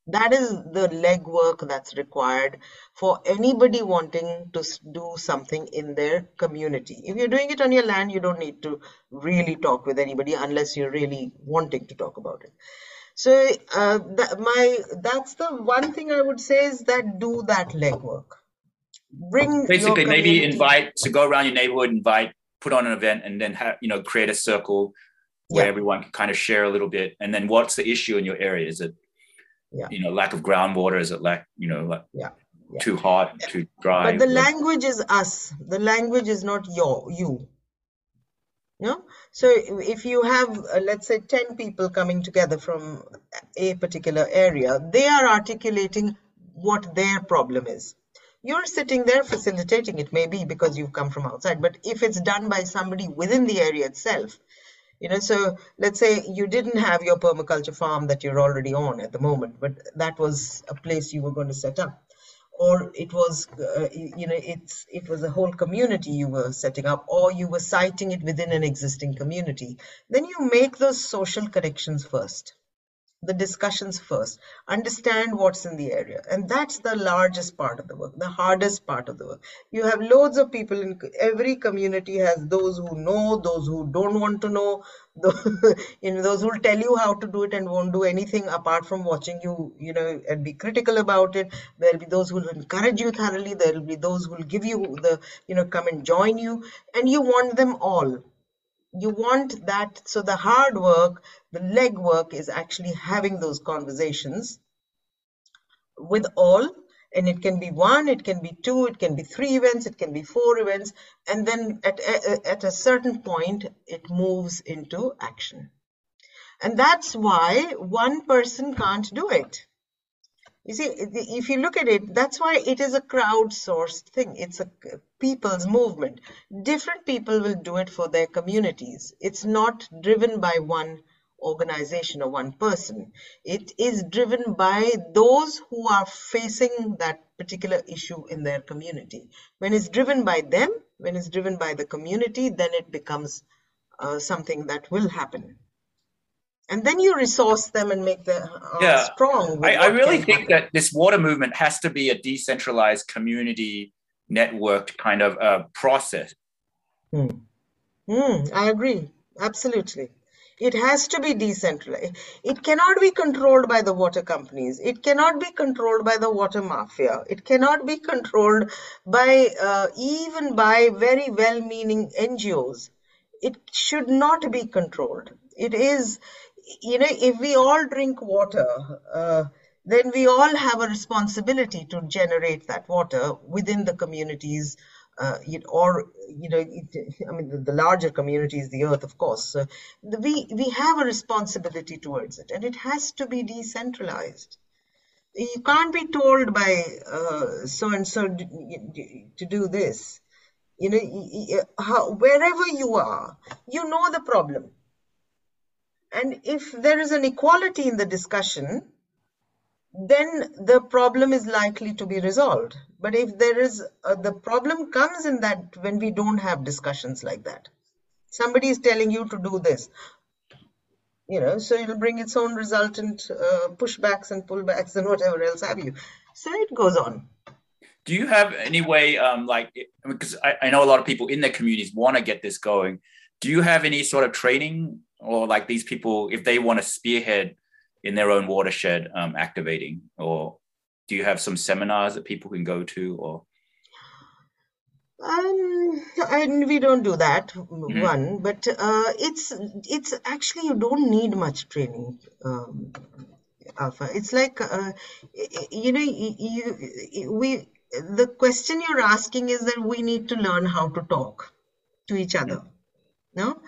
That is the legwork that's required for anybody wanting to do something in their community. If you're doing it on your land you don't need to really talk with anybody unless you're really wanting to talk about it. So uh, that, my that's the one thing I would say is that do that legwork. Bring basically maybe invite to go around your neighborhood, invite, put on an event, and then have you know create a circle where yeah. everyone can kind of share a little bit. And then what's the issue in your area? Is it yeah. you know lack of groundwater? Is it lack you know like yeah. Yeah. too hot, too dry? But the language is us. The language is not your you. No? So if you have, uh, let's say, 10 people coming together from a particular area, they are articulating what their problem is. You're sitting there facilitating it, maybe because you've come from outside, but if it's done by somebody within the area itself, you know, so let's say you didn't have your permaculture farm that you're already on at the moment, but that was a place you were going to set up. Or it was uh, you know it's it was a whole community you were setting up or you were citing it within an existing community. Then you make those social connections first the discussions first. Understand what's in the area. And that's the largest part of the work the hardest part of the work. You have loads of people in every community has those who know those who don't want to know you know those who will tell you how to do it and won't do anything apart from watching you you know and be critical about it. There'll be those who will encourage you thoroughly. There'll be those who will give you the you know come and join you. And you want them all. You want that so the hard work the leg work is actually having those conversations with all and it can be one it can be two it can be three events it can be four events and then at, at a certain point it moves into action and that's why one person can't do it you see, if you look at it, that's why it is a crowdsourced thing. It's a people's movement. Different people will do it for their communities. It's not driven by one organization or one person. It is driven by those who are facing that particular issue in their community. When it's driven by them, when it's driven by the community, then it becomes uh, something that will happen and then you resource them and make them uh, yeah. strong. I, I, really think happen. that this water movement has to be a decentralized community networked kind of uh, process. Mm. Mm, I agree. Absolutely. It has to be decentralized. It cannot be controlled by the water companies. It cannot be controlled by the water mafia. It cannot be controlled by uh, even by very well meaning NGOs. It should not be controlled. It is you know, if we all drink water, uh, then we all have a responsibility to generate that water within the communities uh, or you know it, i mean the, the, larger community is the earth of course. So the, we we have a responsibility towards it and it has to be decentralized. You can't be told by so and so to do this. You know how, wherever you are you know the problem. And if there is an equality in the discussion then the problem is likely to be resolved. But if there is, uh, the problem comes in that when we don't have discussions like that. Somebody is telling you to do this, you know, so it'll bring its own resultant uh, pushbacks and pullbacks and whatever else have you. So it goes on. Do you have any way, um, like, because I, I know a lot of people in their communities want to get this going. Do you have any sort of training or like these people, if they want to spearhead in their own watershed um, activating? Or do you have some seminars that people can go to or? Um, and we don't do that mm-hmm. one, but uh, it's it's actually you don't need much training, um, Alpha. It's like uh, you know you, you we the question you're asking is that we need to learn how to talk to each other, no,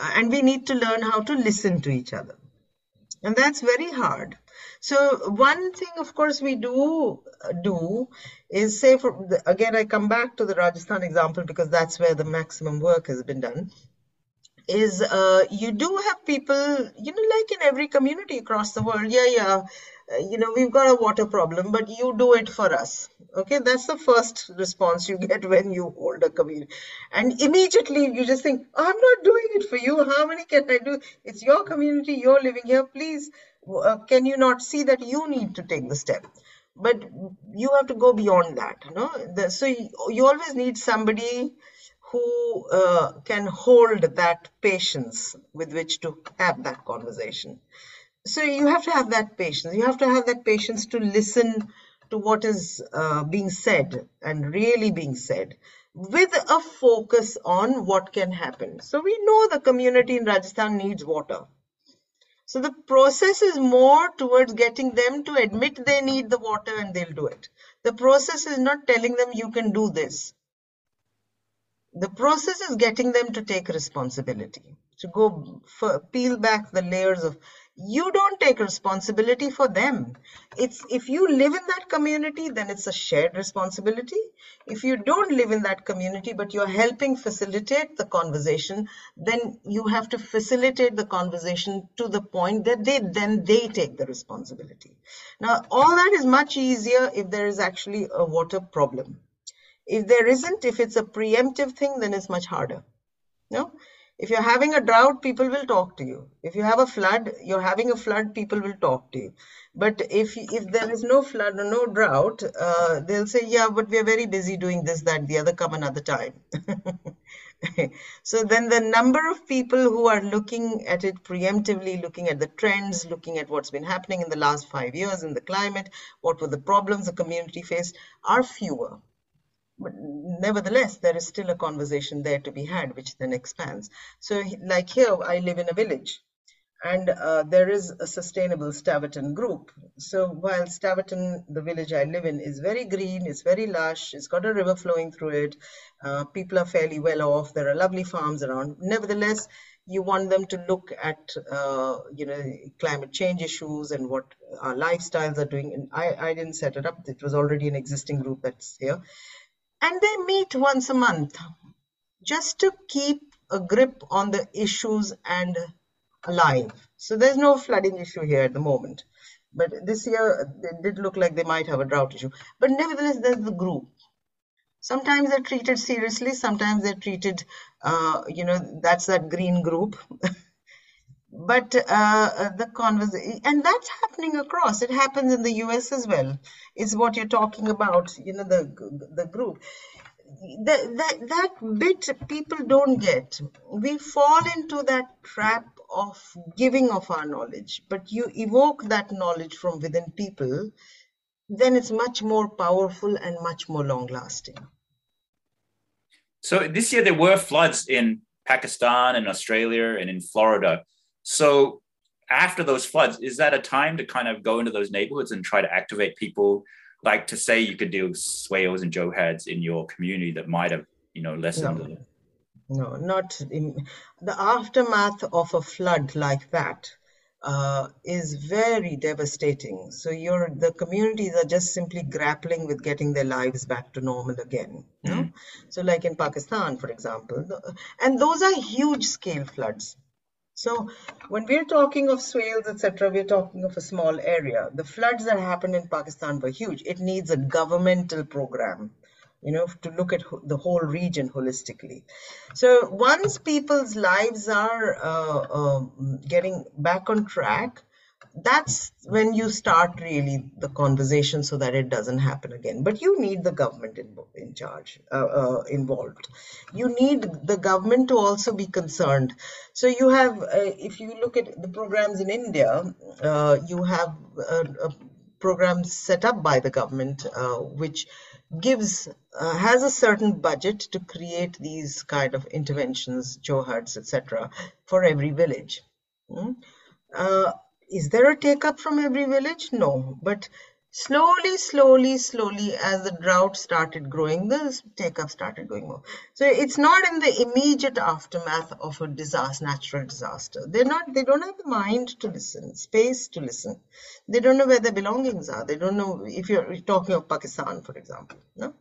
uh, and we need to learn how to listen to each other and that's very hard. So one thing of course we do uh, do is say for the, again i come back to the rajasthan example because that's where the maximum work has been done is uh, you do have people you know like in every community across the world yeah yeah uh, you know we've got a water problem but you do it for us okay? That's the first response you get when you hold a community. And immediately you just think i'm not doing it for you. How many can i do? It's your community you're living here. Please uh, can you not see that you need to take the step? But you have to go beyond that you know? The, so you, you, always need somebody who uh, can hold that patience with which to have that conversation so you have to have that patience you have to have that patience to listen to what is uh, being said and really being said with a focus on what can happen. So we know the community in Rajasthan needs water. So the process is more towards getting them to admit they need the water and they'll do it. The process is not telling them you can do this. The process is getting them to take responsibility, to go for, peel back the layers of you don't take responsibility for them. It's if you live in that community then it's a shared responsibility. If you don't live in that community but you're helping facilitate the conversation then you have to facilitate the conversation to the point that they then they take the responsibility. Now all that is much easier if there is actually a water problem if there isn't if it's a preemptive thing then it's much harder no if you're having a drought, people will talk to you. If you have a flood, you're having a flood, people will talk to you. But if if there is no flood or no drought, uh, they'll say, yeah, but we're very busy doing this, that, the other, come another time. so then the number of people who are looking at it preemptively, looking at the trends, looking at what's been happening in the last five years in the climate, what were the problems the community faced, are fewer. But nevertheless, there is still a conversation there to be had, which then expands. So, like here, I live in a village, and uh, there is a sustainable Staverton group. So, while Staverton, the village I live in, is very green, it's very lush, it's got a river flowing through it, uh, people are fairly well off, there are lovely farms around. Nevertheless, you want them to look at uh, you know climate change issues and what our lifestyles are doing and I, I didn't set it up it was already an existing group that's here and they meet once a month just to keep a grip on the issues and alive. So there's no flooding issue here at the moment. But this year, it did look like they might have a drought issue. But nevertheless, there's the group. Sometimes they're treated seriously, sometimes they're treated, uh, you know, that's that green group. but uh, uh, the conversation and that's happening across. It happens in the us as well is what you're talking about you know the the group. That, that that bit people don't get. We fall into that trap of giving of our knowledge but you evoke that knowledge from within people then it's much more powerful and much more long lasting so this year there were floods in pakistan and australia and in florida so after those floods, is that a time to kind of go into those neighborhoods and try to activate people? Like to say you could do swales and johads in your community that might have, you know, lessened. No, no not in the aftermath of a flood like that uh, is very devastating. So you're the communities are just simply grappling with getting their lives back to normal again. You know? Mm. So like in Pakistan, for example, and those are huge scale floods. So when we're talking of swales, etc., we're talking of a small area. The floods that happened in Pakistan were huge. It needs a governmental program you know, to look at the whole region holistically. So once people's lives are uh, uh, getting back on track, that's when you start really the conversation so that it doesn't happen again. But you need the government in, in charge, uh, uh involved. You need the government to also be concerned. So you have, uh, if you look at the programs in India, uh, you have programs set up by the government, which gives uh, has a certain budget to create these kind of interventions, johads, etc., for every village. Mm? Uh, is there a take up from every village? No, but slowly, slowly, slowly, as the drought started growing, the take up started going more. So it's not in the immediate aftermath of a disaster, natural disaster. They're not. They don't have the mind to listen, space to listen. They don't know where their belongings are. They don't know if you're talking of Pakistan, for example. No.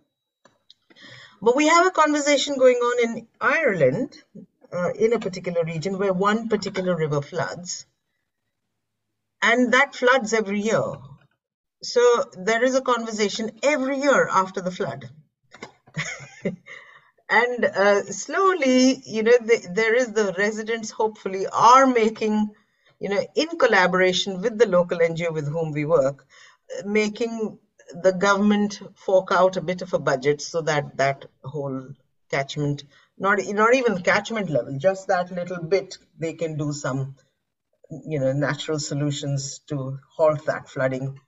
But we have a conversation going on in Ireland, uh, in a particular region where one particular river floods, and that floods every year so there is a conversation every year after the flood. and uh, slowly, you know, the, there is the residents hopefully are making, you know, in collaboration with the local NGO with whom we work, making the government fork out a bit of a budget so that that whole catchment, not not even catchment level, just that little bit, they can do some, you know, natural solutions to halt that flooding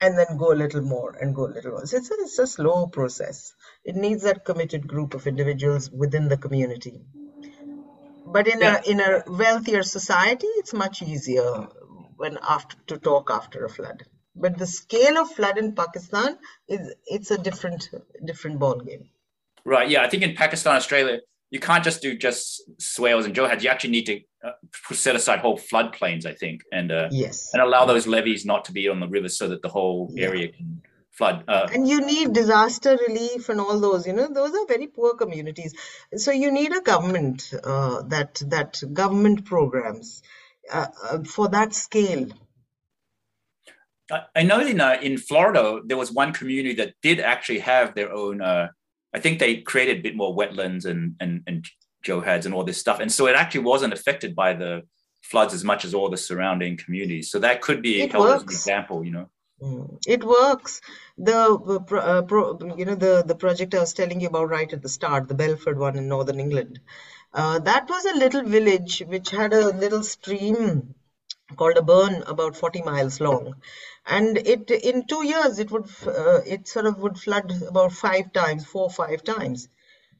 and then go a little more and go a little more. So it's a, it's a slow process. It needs that committed group of individuals within the community. But in yeah. a in a wealthier society, it's much easier when after to talk after a flood. But the scale of flood in Pakistan is it's a different different ball game. Right. Yeah. I think in Pakistan, Australia, you can't just do just swales and johads. You actually need to uh, set aside whole floodplains, I think, and uh, yes, and allow those levees not to be on the river so that the whole yeah. area can flood. Uh, and you need disaster relief and all those. You know, those are very poor communities. So you need a government uh, that that government programs uh, uh, for that scale. I know in in Florida there was one community that did actually have their own I think they created a bit more wetlands and and and johads and all this stuff, and so it actually wasn't affected by the floods as much as all the surrounding communities. So that could be held as an example, you know. Mm. It works. The uh, pro, you know the the project I was telling you about right at the start, the Belford one in northern England. Uh, that was a little village which had a little stream called a burn about 40 miles long and it in two years it would uh, it sort of would flood about five times four five times.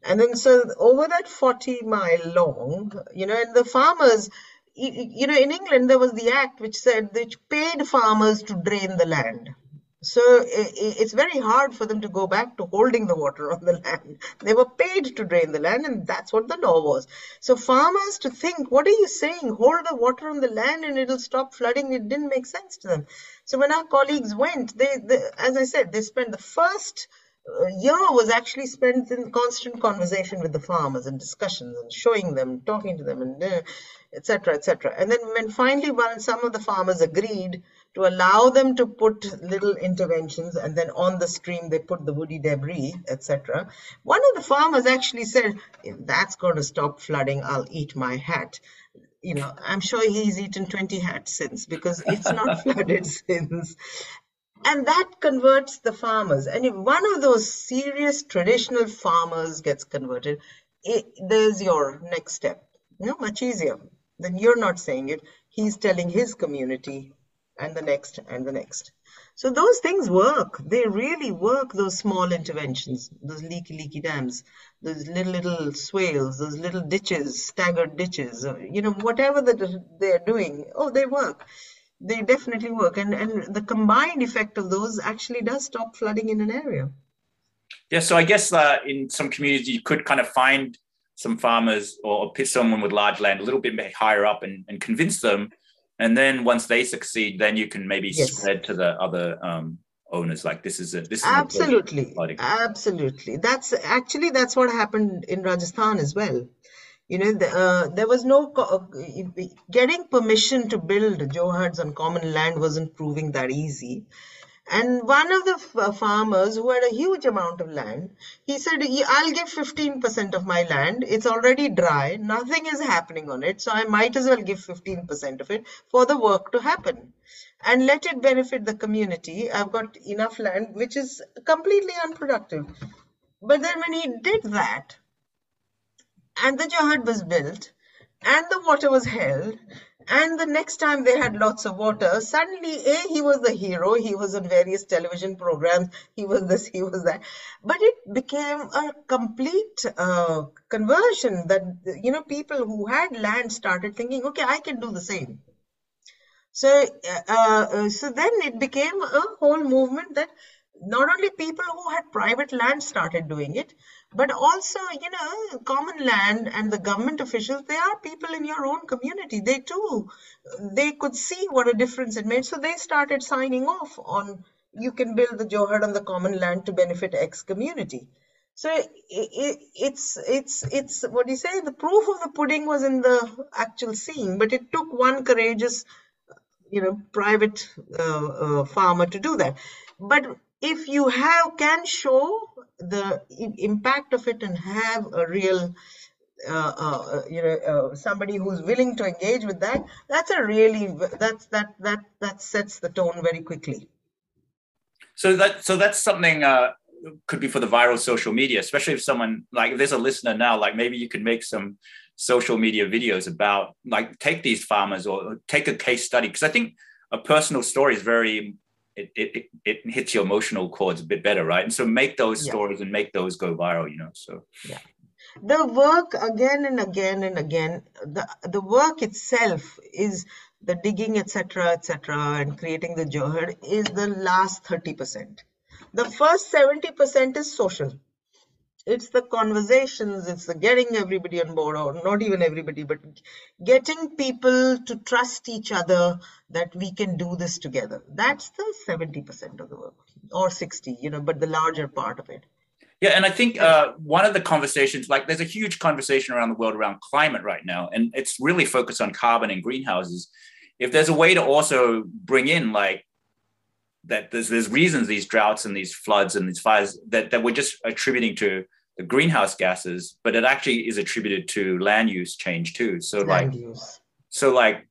And then so over that 40 mile long you know and the farmers you know in england there was the act which said which paid farmers to drain the land so it's very hard for them to go back to holding the water on the land. They were paid to drain the land, and that's what the law was. So farmers to think, what are you saying? Hold the water on the land and it'll stop flooding. It didn't make sense to them. So when our colleagues went, they, they as I said, they spent the first uh, year was actually spent in constant conversation with the farmers and discussions and showing them, talking to them, and etc. Uh, etc. Et and then when finally, when some of the farmers agreed to allow them to put little interventions and then on the stream they put the woody debris etc one of the farmers actually said if that's going to stop flooding i'll eat my hat. You know i'm sure he's eaten 20 hats since because it's not flooded since. And that converts the farmers. And if one of those serious traditional farmers gets converted it, there's your next step. You know much easier. Then you're not saying it. He's telling his community and the next and the next. So those things work. They really work, those small interventions, those leaky, leaky dams, those little, little swales, those little ditches, staggered ditches, you know, whatever that they're doing. Oh, they work. They definitely work. And, and the combined effect of those actually does stop flooding in an area. Yeah, so I guess uh, in some communities you could kind of find some farmers or someone with large land a little bit higher up and, and convince them and then once they succeed then you can maybe yes. spread to the other um, owners like this is a this is absolutely. absolutely. That's actually that's what happened in rajasthan as well. You know the, uh, there was no uh, getting permission to build johads on common land wasn't proving that easy and one of the farmers who had a huge amount of land, he said, I'll give 15% of my land. It's already dry. Nothing is happening on it. So I might as well give 15% of it for the work to happen and let it benefit the community. I've got enough land, which is completely unproductive. But then when he did that, and the Johad was built, and the water was held, and the next time they had lots of water, suddenly, A, he was the hero. He was on various television programs. He was this, he was that. But it became a complete uh, conversion that, you know, people who had land started thinking, okay, I can do the same. So, uh, uh, so then it became a whole movement that not only people who had private land started doing it, but also you know common land and the government officials they are people in your own community. They too they could see what a difference it made. So they started signing off on you can build the johad on the common land to benefit x community. So it, it, it's it's it's what do you say? The proof of the pudding was in the actual seeing but it took one courageous you know private uh, uh, farmer to do that. But if you have can show the impact of it and have a real uh, uh, you know uh, somebody who's willing to engage with that that's a really that's that that that sets the tone very quickly. So that so that's something uh, could be for the viral social media especially if someone like if there's a listener now like maybe you could make some social media videos about like take these farmers or take a case study because i think a personal story is very it, it, it hits your emotional chords a bit better, right? And so make those yeah. stories and make those go viral, you know. So yeah. The work again and again and again, the the work itself is the digging, etc., etc., and creating the johad is the last 30%. The first 70% is social it's the conversations it's the getting everybody on board or not even everybody but getting people to trust each other that we can do this together. That's the 70% of the work or 60 you know but the larger part of it. Yeah and i think uh, one of the conversations like there's a huge conversation around the world around climate right now and it's really focused on carbon and greenhouses. If there's a way to also bring in like that there's there's reasons these droughts and these floods and these fires that, that we're just attributing to the greenhouse gases, but it actually is attributed to land use change too. So land like use. so like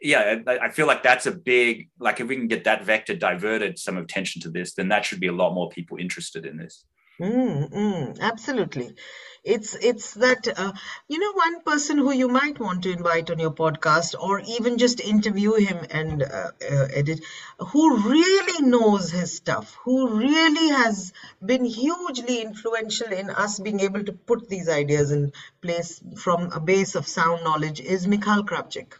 yeah, I feel like that's a big like if we can get that vector diverted some attention to this, then that should be a lot more people interested in this. Mm, mm, absolutely it's it's that uh, you know one person who you might want to invite on your podcast or even just interview him and uh, uh, edit who really knows his stuff who really has been hugely influential in us being able to put these ideas in place from a base of sound knowledge is Michal Kravčík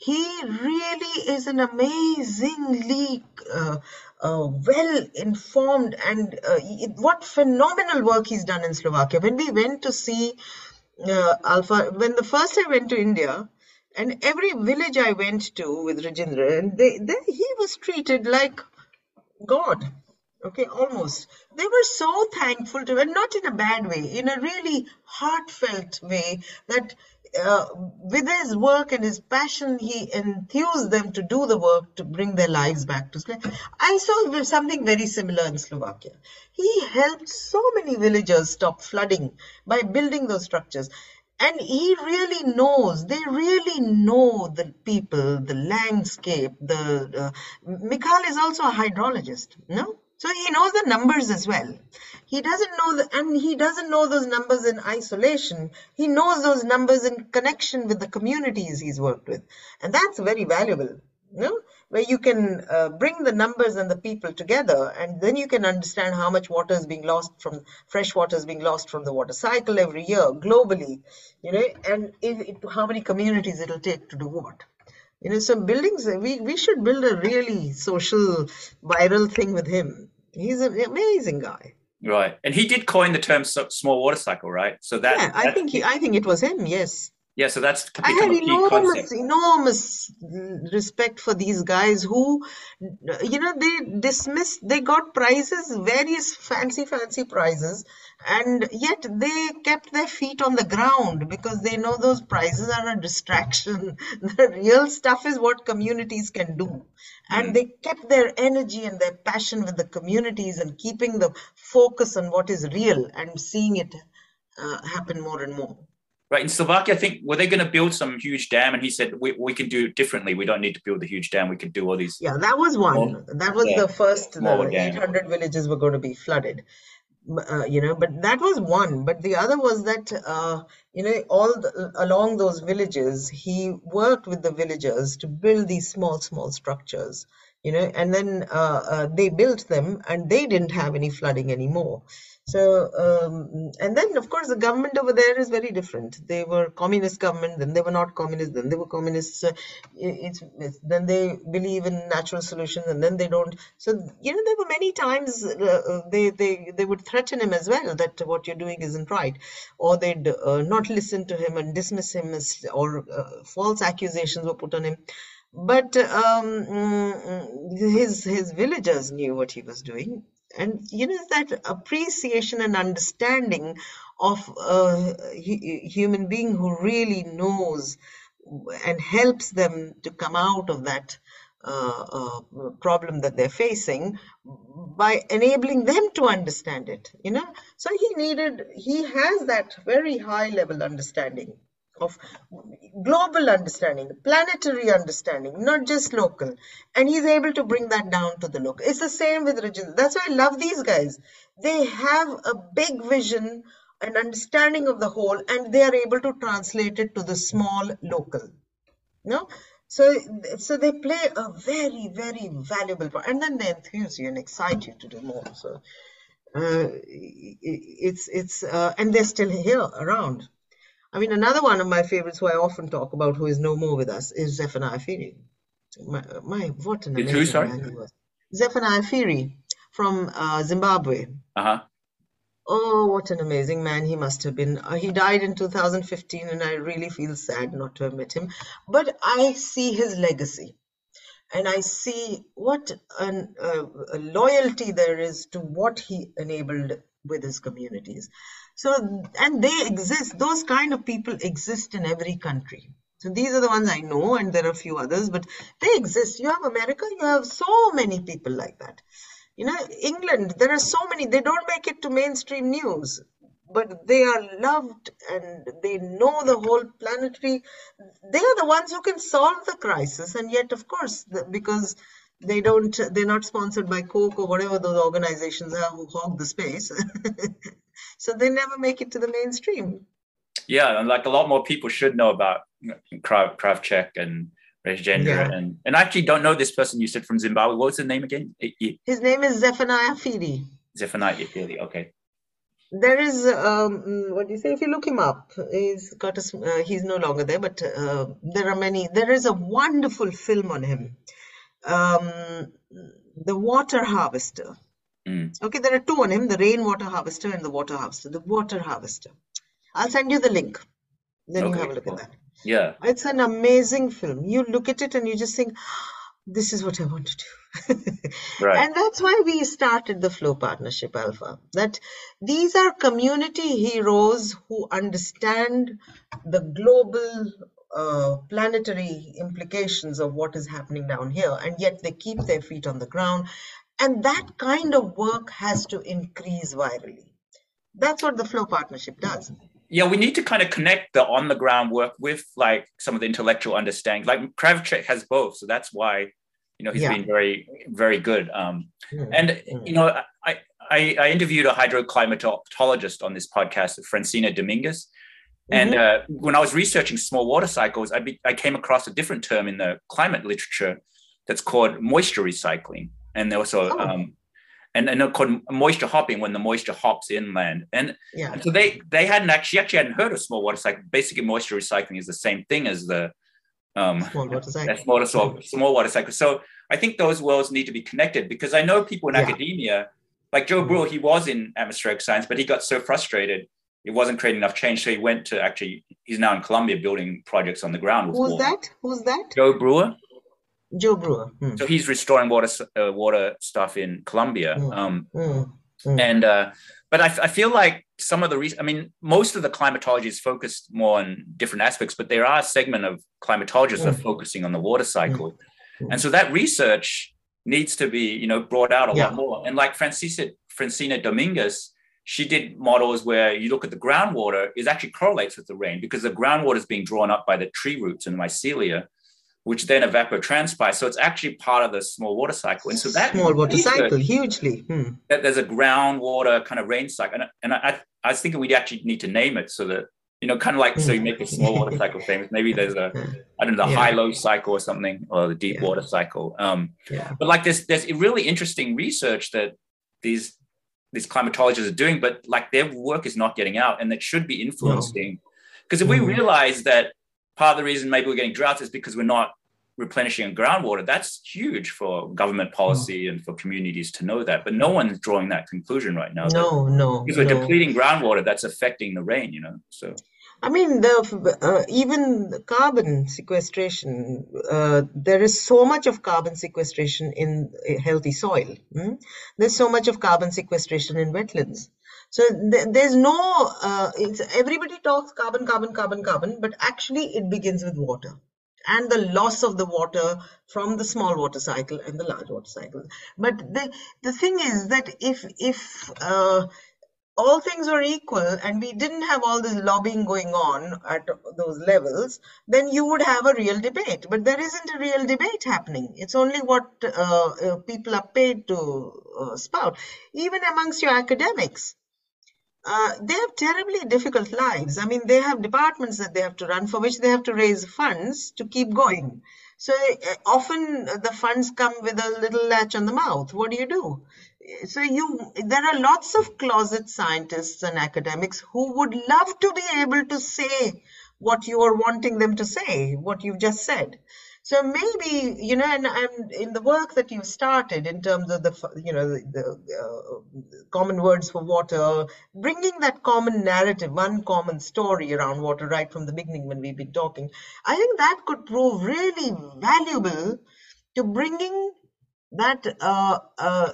he really is an amazingly uh, uh, well informed and uh, what phenomenal work he's done in Slovakia. When we went to see uh, Alpha, when the first I went to India, and every village I went to with Rajendra, and they, they, he was treated like God. Okay, almost. They were so thankful to, and not in a bad way, in a really heartfelt way that uh, with his work and his passion, he enthused them to do the work to bring their lives back to Slovakia. I saw something very similar in Slovakia. He helped so many villagers stop flooding by building those structures. And he really knows, they really know the people, the landscape. The uh, Michal is also a hydrologist, no? So he knows the numbers as well. He doesn't know, the, and he doesn't know those numbers in isolation. He knows those numbers in connection with the communities he's worked with. And that's very valuable. you know, where you can uh, bring the numbers and the people together, and then you can understand how much water is being lost from fresh water is being lost from the water cycle every year globally, you know, and if, how many communities it'll take to do what. You know, so buildings, we, we should build a really social, viral thing with him. He's an amazing guy. Right, and he did coin the term small water cycle, right? So that yeah, I that, think he, I think it was him. Yes. Yeah, so that's I had enormous, enormous respect for these guys who, you know, they dismissed, they got prizes, various fancy, fancy prizes, and yet they kept their feet on the ground because they know those prizes are a distraction. the real stuff is what communities can do. And mm. they kept their energy and their passion with the communities and keeping the focus on what is real and seeing it uh, happen more and more right in Slovakia, I think were they going to build some huge dam, and he said we, we can do it differently. We don't need to build the huge dam. We can do all these. Yeah, that was one. that was yeah, the first. The 800 villages were going to be flooded. Uh, you know, but that was one. But the other was that uh, you know all the, along those villages, he worked with the villagers to build these small, small structures. You know, and then uh, uh they built them, and they didn't have any flooding anymore. So, um, and then of course the government over there is very different. They were communist government, then they were not communist, then they were communists. Uh, it's, it's, then they believe in natural solutions, and then they don't. So you know there were many times uh, they they they would threaten him as well that what you're doing isn't right, or they'd uh, not listen to him and dismiss him as or uh, false accusations were put on him but um, mm, his his villagers knew what he was doing and you know that appreciation and understanding of a human being who really knows and helps them to come out of that uh, uh, problem that they're facing by enabling them to understand it you know? So he needed he has that very high level understanding of global understanding, planetary understanding, not just local. And he's able to bring that down to the local. It's the same with Rajendra. That's why I love these guys. They have a big vision, an understanding of the whole, and they are able to translate it to the small local. No? So, so they play a very, very valuable part, and then they enthuse you and excite you to do more. So, uh, it's it's uh, and they're still here around. I mean, another one of my favorites who I often talk about, who is no more with us, is Zephaniah Phiri. My, my what an amazing who, man he was. Zephaniah Phiri from uh, Zimbabwe. Uh-huh. Oh, what an amazing man he must have been. Uh, he died in 2015, and I really feel sad not to have met him. But I see his legacy, and I see what an, uh, a loyalty there is to what he enabled with his communities. So, and they exist, those kind of people exist in every country. So these are the ones I know, and there are a few others, but they exist. You have America, you have so many people like that. You know, England, there are so many, they don't make it to mainstream news, but they are loved and they know the whole planetary. They are the ones who can solve the crisis, and yet, of course, because they don't they're not sponsored by coke or whatever those organizations are who hog the space. So they never make it to the mainstream. Yeah and like a lot more people should know about Kravčík and Rajendra yeah. and and I actually don't know this person you said from Zimbabwe. What's the name again? His name is Zephaniah Phiri Zephaniah Phiri okay. There is um, what do you say? If you look him up he's got a uh, he's no longer there but uh, there are many there is a wonderful film on him um, the water harvester. Mm. Okay, there are two on him the rainwater harvester and the water harvester. The water harvester. I'll send you the link. Then okay, you have a look cool. at that. Yeah. It's an amazing film. You look at it and you just think, this is what I want to do. right. And that's why we started the Flow Partnership Alpha. That these are community heroes who understand the global uh, planetary implications of what is happening down here, and yet they keep their feet on the ground. And that kind of work has to increase virally. That's what the Flow Partnership does. Yeah, we need to kind of connect the on the ground work with like some of the intellectual understanding. Like Kravčík has both, so that's why you know he's yeah. been very very good. Um, mm. And mm. you know, I, I I interviewed a hydroclimatologist on this podcast, Francina Dominguez, And uh, when I was researching small water cycles, I, be, I came across a different term in the climate literature that's called moisture recycling. And also, Oh. um, and, and called moisture hopping when the moisture hops inland. And, Yeah. and so they they hadn't actually actually hadn't heard of small water cycle. Basically, moisture recycling is the same thing as the um, Small water cycle. small, so, small water cycle. So I think those worlds need to be connected because I know people in Yeah. academia, like Joe Mhm. Brewer, he was in atmospheric science, but he got so frustrated it wasn't creating enough change. So he went to actually, he's now in Colombia building projects on the ground. Who's water. that? Who's that? Joe Brewer. Joe Brewer. Hmm. So he's restoring water uh, water stuff in Colombia. Mm. Um, Hmm. Hmm. and uh, but I, I feel like some of the reason, I mean, most of the climatology is focused more on different aspects, but there are a segment of climatologists that are focusing on the water cycle, and so that research needs to be, you know, brought out a Yeah. lot more. And like Francisa, Francina Dominguez, she did models where you look at the groundwater, it actually correlates with the rain because the groundwater is being drawn up by the tree roots and mycelia, which then evapotranspire. So it's actually part of the small water cycle. And so that Small water cycle, hugely. Hmm. that there's a groundwater kind of rain cycle. And, and I, I was thinking we'd actually need to name it so that, you know, kind of like, so you make a small water cycle famous. Maybe there's a, I don't know, the Yeah. high low cycle or something, or the deep Yeah. water cycle. Um, Yeah. but like there's, there's really interesting research that these, these climatologists are doing, but like their work is not getting out and that should be influencing. Because if we Mhm. realize that part of the reason maybe we're getting droughts is because we're not replenishing groundwater, that's huge for government policy and for communities to know that. But no one's drawing that conclusion right now. No, no, because we're no. depleting groundwater, that's affecting the rain, you know. So I mean, the uh, even carbon sequestration, uh, there is so much of carbon sequestration in healthy soil. hmm? There's so much of carbon sequestration in wetlands. So th- there's no, uh, it's, everybody talks carbon, carbon, carbon, carbon, but actually it begins with water and the loss of the water from the small water cycle and the large water cycle. But the, the thing is that if, if, uh, all things were equal and we didn't have all this lobbying going on at those levels, then you would have a real debate. But there isn't a real debate happening. It's only what uh, uh, people are paid to uh, spout. Even amongst your academics, uh, they have terribly difficult lives. I mean, they have departments that they have to run for which they have to raise funds to keep going. So uh, often the funds come with a little latch on the mouth. What do you do? So you, there are lots of closet scientists and academics who would love to be able to say what you are wanting them to say, what you've just said. So maybe you know, and, and in the work that you've started in terms of the you know the, the uh, common words for water, bringing that common narrative, one common story around water right from the beginning when we've been talking, I think that could prove really valuable to bringing that uh, uh,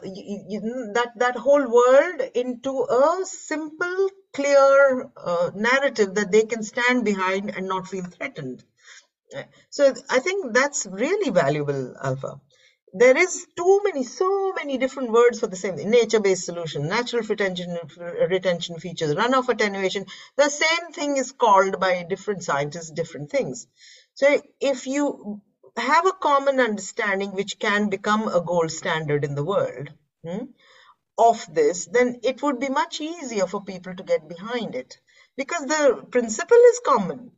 that that whole world into a simple, clear uh, narrative that they can stand behind and not feel threatened. Uh, So I think that's really valuable, Alpha. There is too many, so many different words for the same thing. Nature-based solution, natural retention, retention features, runoff attenuation. The same thing is called by different scientists different things. So if you have a common understanding which can become a gold standard in the world hmm, of this, then it would be much easier for people to get behind it because the principle is common.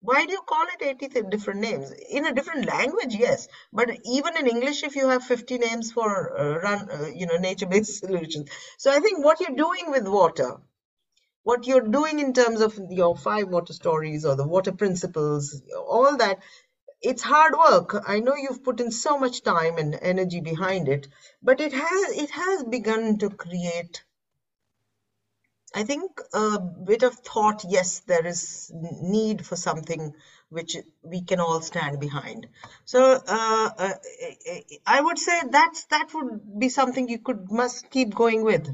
Why do you call it 80 different names? In a different language, yes. But even in English, if you have 50 names for uh, run, uh, you know, nature-based solutions. So I think what you're doing with water, what you're doing in terms of your five water stories or the water principles, all that, it's hard work. I know you've put in so much time and energy behind it, but it has it has begun to create I think a bit of thought, yes, there is need for something which we can all stand behind. So uh, uh, I would say that's that would be something you could must keep going with.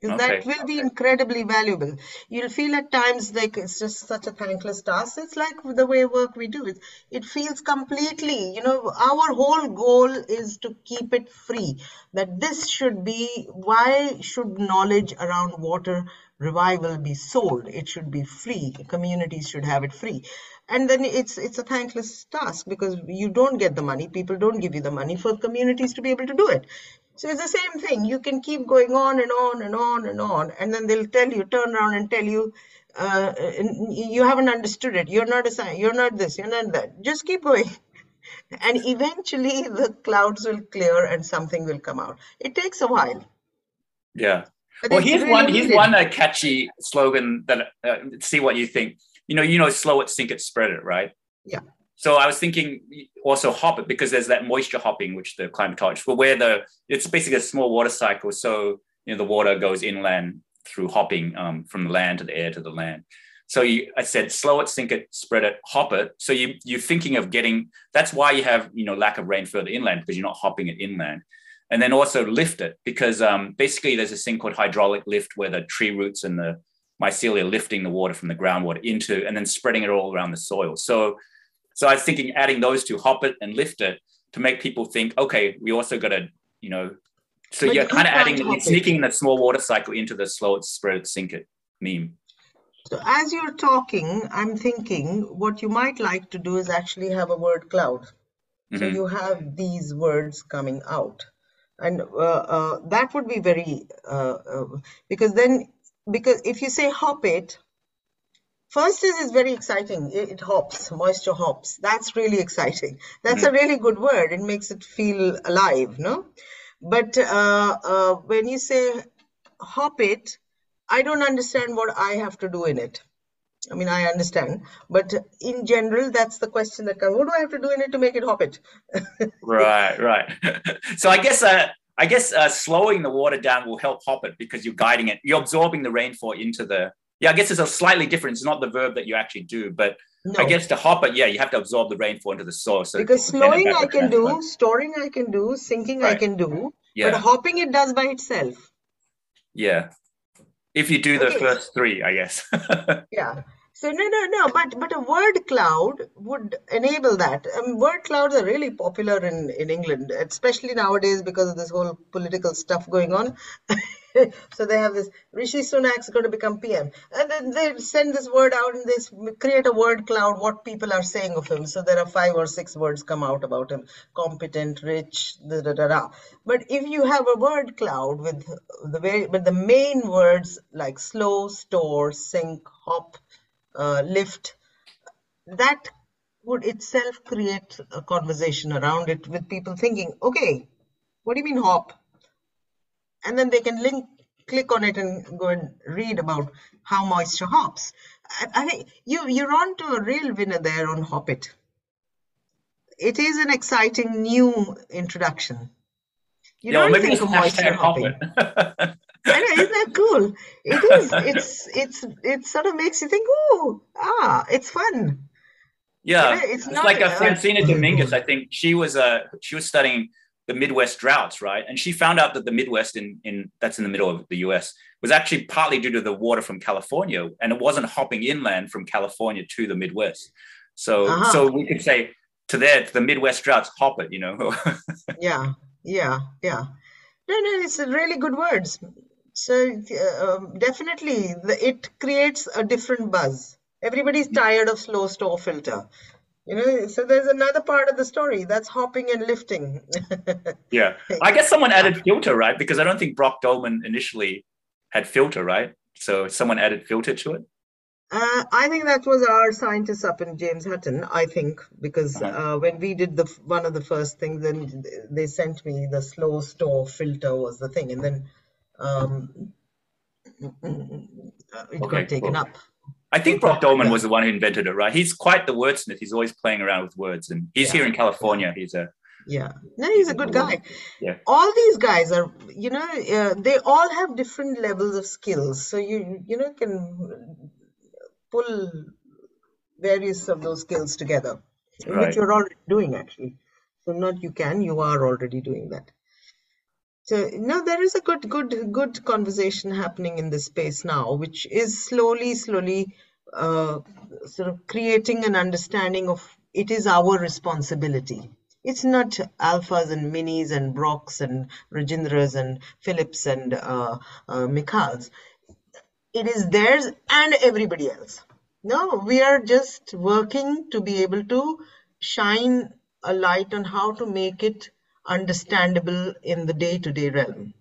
Because that will be okay. incredibly valuable. You'll feel at times like it's just such a thankless task. It's like the way work we do it. It feels completely, you know, our whole goal is to keep it free. That this should be why should knowledge around water revival be sold? It should be free. Communities should have it free. And then it's it's a thankless task because you don't get the money. People don't give you the money for communities to be able to do it. So it's the same thing. You can keep going on and on and on and on, and then they'll tell you, turn around and tell you, uh, you haven't understood it. You're not a sign. You're not this. You're not that. Just keep going. And eventually the clouds will clear and something will come out. It takes a while. Yeah. But well, here's really one. Here's one uh, catchy slogan that uh, see what you think. You know, you know, slow it, sink it, spread it, right? Yeah. So I was thinking also hop it because there's that moisture hopping, which the climatologists, well, where the it's basically a small water cycle. So you know the water goes inland through hopping um, from the land to the air to the land. So you, I said, slow it, sink it, spread it, hop it. So you you're thinking of getting. That's why you have you know lack of rain further inland because you're not hopping it inland, and then also lift it because um, basically there's this thing called hydraulic lift where the tree roots and the mycelia lifting the water from the groundwater into and then spreading it all around the soil. So so I was thinking adding those two, hop it and lift it, to make people think, okay, we also got to, you know, so but you're kind of adding, sneaking the small water cycle into the slow it, spread it, sink it meme. So as you're talking, I'm thinking what you might like to do is actually have a word cloud. Mm-hmm. So you have these words coming out. And uh, uh, that would be very, uh, uh because then, because if you say hop it, First is is very exciting. It, it, hops, moisture hops. That's really exciting. That's mm-hmm. a really good word. It makes it feel alive, no? But uh, uh, when you say hop it, I don't understand what I have to do in it. I mean, I understand, but in general, that's the question that comes. What do I have to do in it to make it hop it? right, right. so I guess uh, I guess uh, slowing the water down will help hop it because you're guiding it. You're absorbing the rainfall into the yeah, I guess it's a slightly different. It's not the verb that you actually do, but no. I guess to hop it, yeah, you have to absorb the rainfall into the soil. So because slowing I can do, storing I can do, sinking right. I can do, yeah. but hopping it does by itself. Yeah, if you do the okay. first three, I guess. yeah. So no, no, no. But but a word cloud would enable that. Um, word clouds are really popular in in England, especially nowadays because of this whole political stuff going on. so they have this Rishi Sunak's going to become PM, and then they send this word out and they create a word cloud. What people are saying of him. So there are five or six words come out about him: competent, rich, da da da da. But if you have a word cloud with the very, but the main words like slow, store, sink, hop, uh, lift, that would itself create a conversation around it with people thinking, okay, what do you mean hop? and then they can link click on it and go and read about how moisture hops. I, I you you're on to a real winner there on Hopit. It is an exciting new introduction. You yeah, don't well, think of moisture hopping. I know, isn't that cool? It is. It's it's it sort of makes you think, oh, ah, it's fun. Yeah, it's, it's like a Francina Dominguez. I think she was uh she was studying the Midwest droughts, right? And she found out that the Midwest in, in that's in the middle of the US was actually partly due to the water from California, and it wasn't hopping inland from California to the Midwest. So uh-huh. so we could say to there to the Midwest droughts, hop it, you know. yeah, yeah, yeah. No, no, it's really good words. So uh, um, definitely, the, it creates a different buzz. Everybody's tired of slow store filter. You know, so there's another part of the story that's hopping and lifting. yeah. I guess someone added filter, right? Because I don't think Brock Dolman initially had filter, right? So someone added filter to it. Uh, I think that was our scientists up in James Hutton. I think because uh, when we did the one of the first things, then they sent me the slow store filter was the thing, and then um, it okay, got taken cool. up. I think Brock Dolman was the one who invented it, right? He's quite the wordsmith. He's always playing around with words, and he's yeah. here in California. He's a yeah, no, he's a good guy. Yeah, all these guys are, you know, uh, they all have different levels of skills. So you, you know, can pull various of those skills together, right. which you're already doing actually. So not you can, you are already doing that. So no, there is a good, good, good conversation happening in this space now, which is slowly, slowly uh, sort of creating an understanding of it is our responsibility. It's not alphas and Minnis and Brocks and Rajendras and Phillips and uh, uh, Michals. It is theirs and everybody else. No, we are just working to be able to shine a light on how to make it understandable in the day-to-day realm.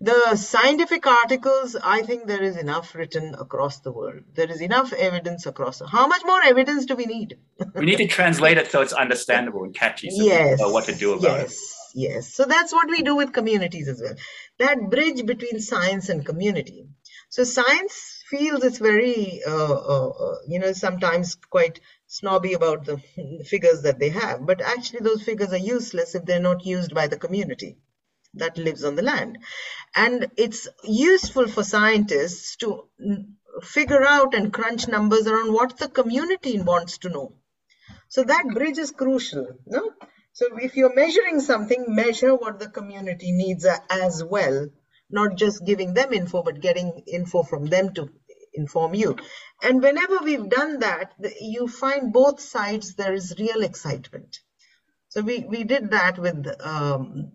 The scientific articles, I think there is enough written across the world. There is enough evidence across. How much more evidence do we need? we need to translate it so it's understandable and catchy. So yes. what to do about yes. it. Yes. So that's what we do with communities as well. That bridge between science and community. So science feels it's very, uh, uh, uh, you know, sometimes quite snobby about the figures that they have, but actually those figures are useless if they're not used by the community that lives on the land. And it's useful for scientists to figure out and crunch numbers around what the community wants to know. So that bridge is crucial. No? So if you're measuring something, measure what the community needs as well, not just giving them info, but getting info from them to inform you. And whenever we've done that, you find both sides there is real excitement. So we, we did that with um,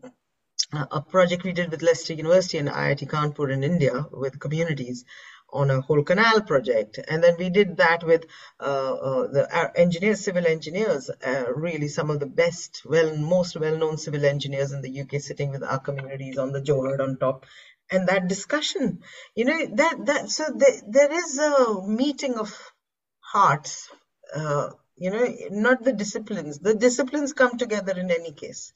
a project we did with Leicester University and IIT Kanpur in India with communities on a whole canal project. And then we did that with uh, uh, the engineers, civil engineers, uh, really some of the best, well, most well-known civil engineers in the UK sitting with our communities on the Johad on top. And that discussion, you know, that, that so the, there is a meeting of hearts, uh, you know, not the disciplines. The disciplines come together in any case.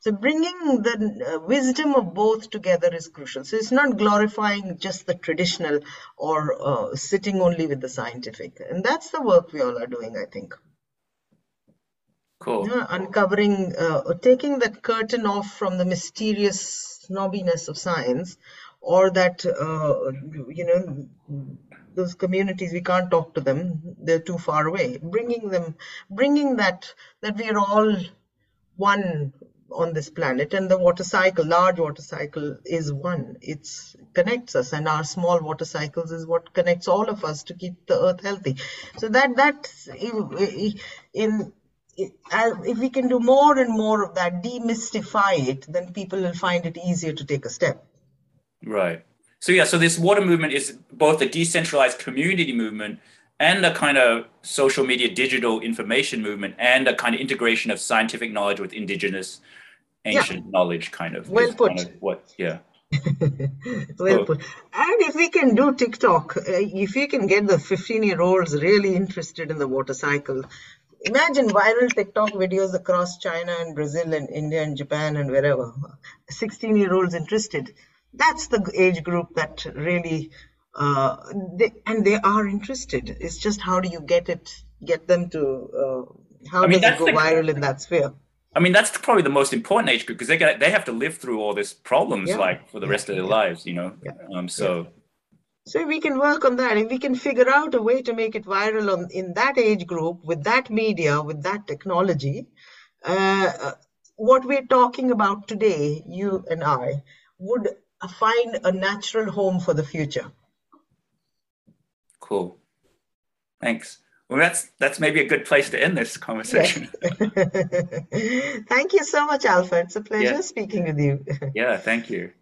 So bringing the uh, wisdom of both together is crucial. So it's not glorifying just the traditional or uh, sitting only with the scientific. And that's the work we all are doing, I think. Cool. Yeah, uncovering, uh, taking that curtain off from the mysterious snobbiness of science or that, uh, you know, those communities we can't talk to them they're too far away. Bringing them bringing that that we are all one on this planet and the water cycle large water cycle is one. It's connects us and our small water cycles is what connects all of us to keep the earth healthy. So that that in, in if we can do more and more of that demystify it then people will find it easier to take a step. Right. So yeah so this water movement is both a decentralized community movement and a kind of social media digital information movement and a kind of integration of scientific knowledge with indigenous ancient yeah. knowledge kind of well put kind of what yeah. Well put. And if we can do tiktok uh, if we can get the 15 year olds really interested in the water cycle imagine viral tiktok videos across china and brazil and india and japan and wherever 16 year olds interested that's the age group that really uh, they, and they are interested. It's just how do you get it, get them to, uh, how I mean, does it go the, viral in that sphere? I mean, that's probably the most important age group because they get, they have to live through all these problems yeah. like for the yeah. rest of their yeah. lives, you know. Um, so. So we can work on that. If we can figure out a way to make it viral on in that age group with that media, with that technology, uh, uh what we're talking about today, you and I, would find a natural home for the future. Cool. Thanks. Well, that's that's maybe a good place to end this conversation. Yes. thank you so much, Alfred. It's a pleasure yeah. speaking with you. yeah, thank you.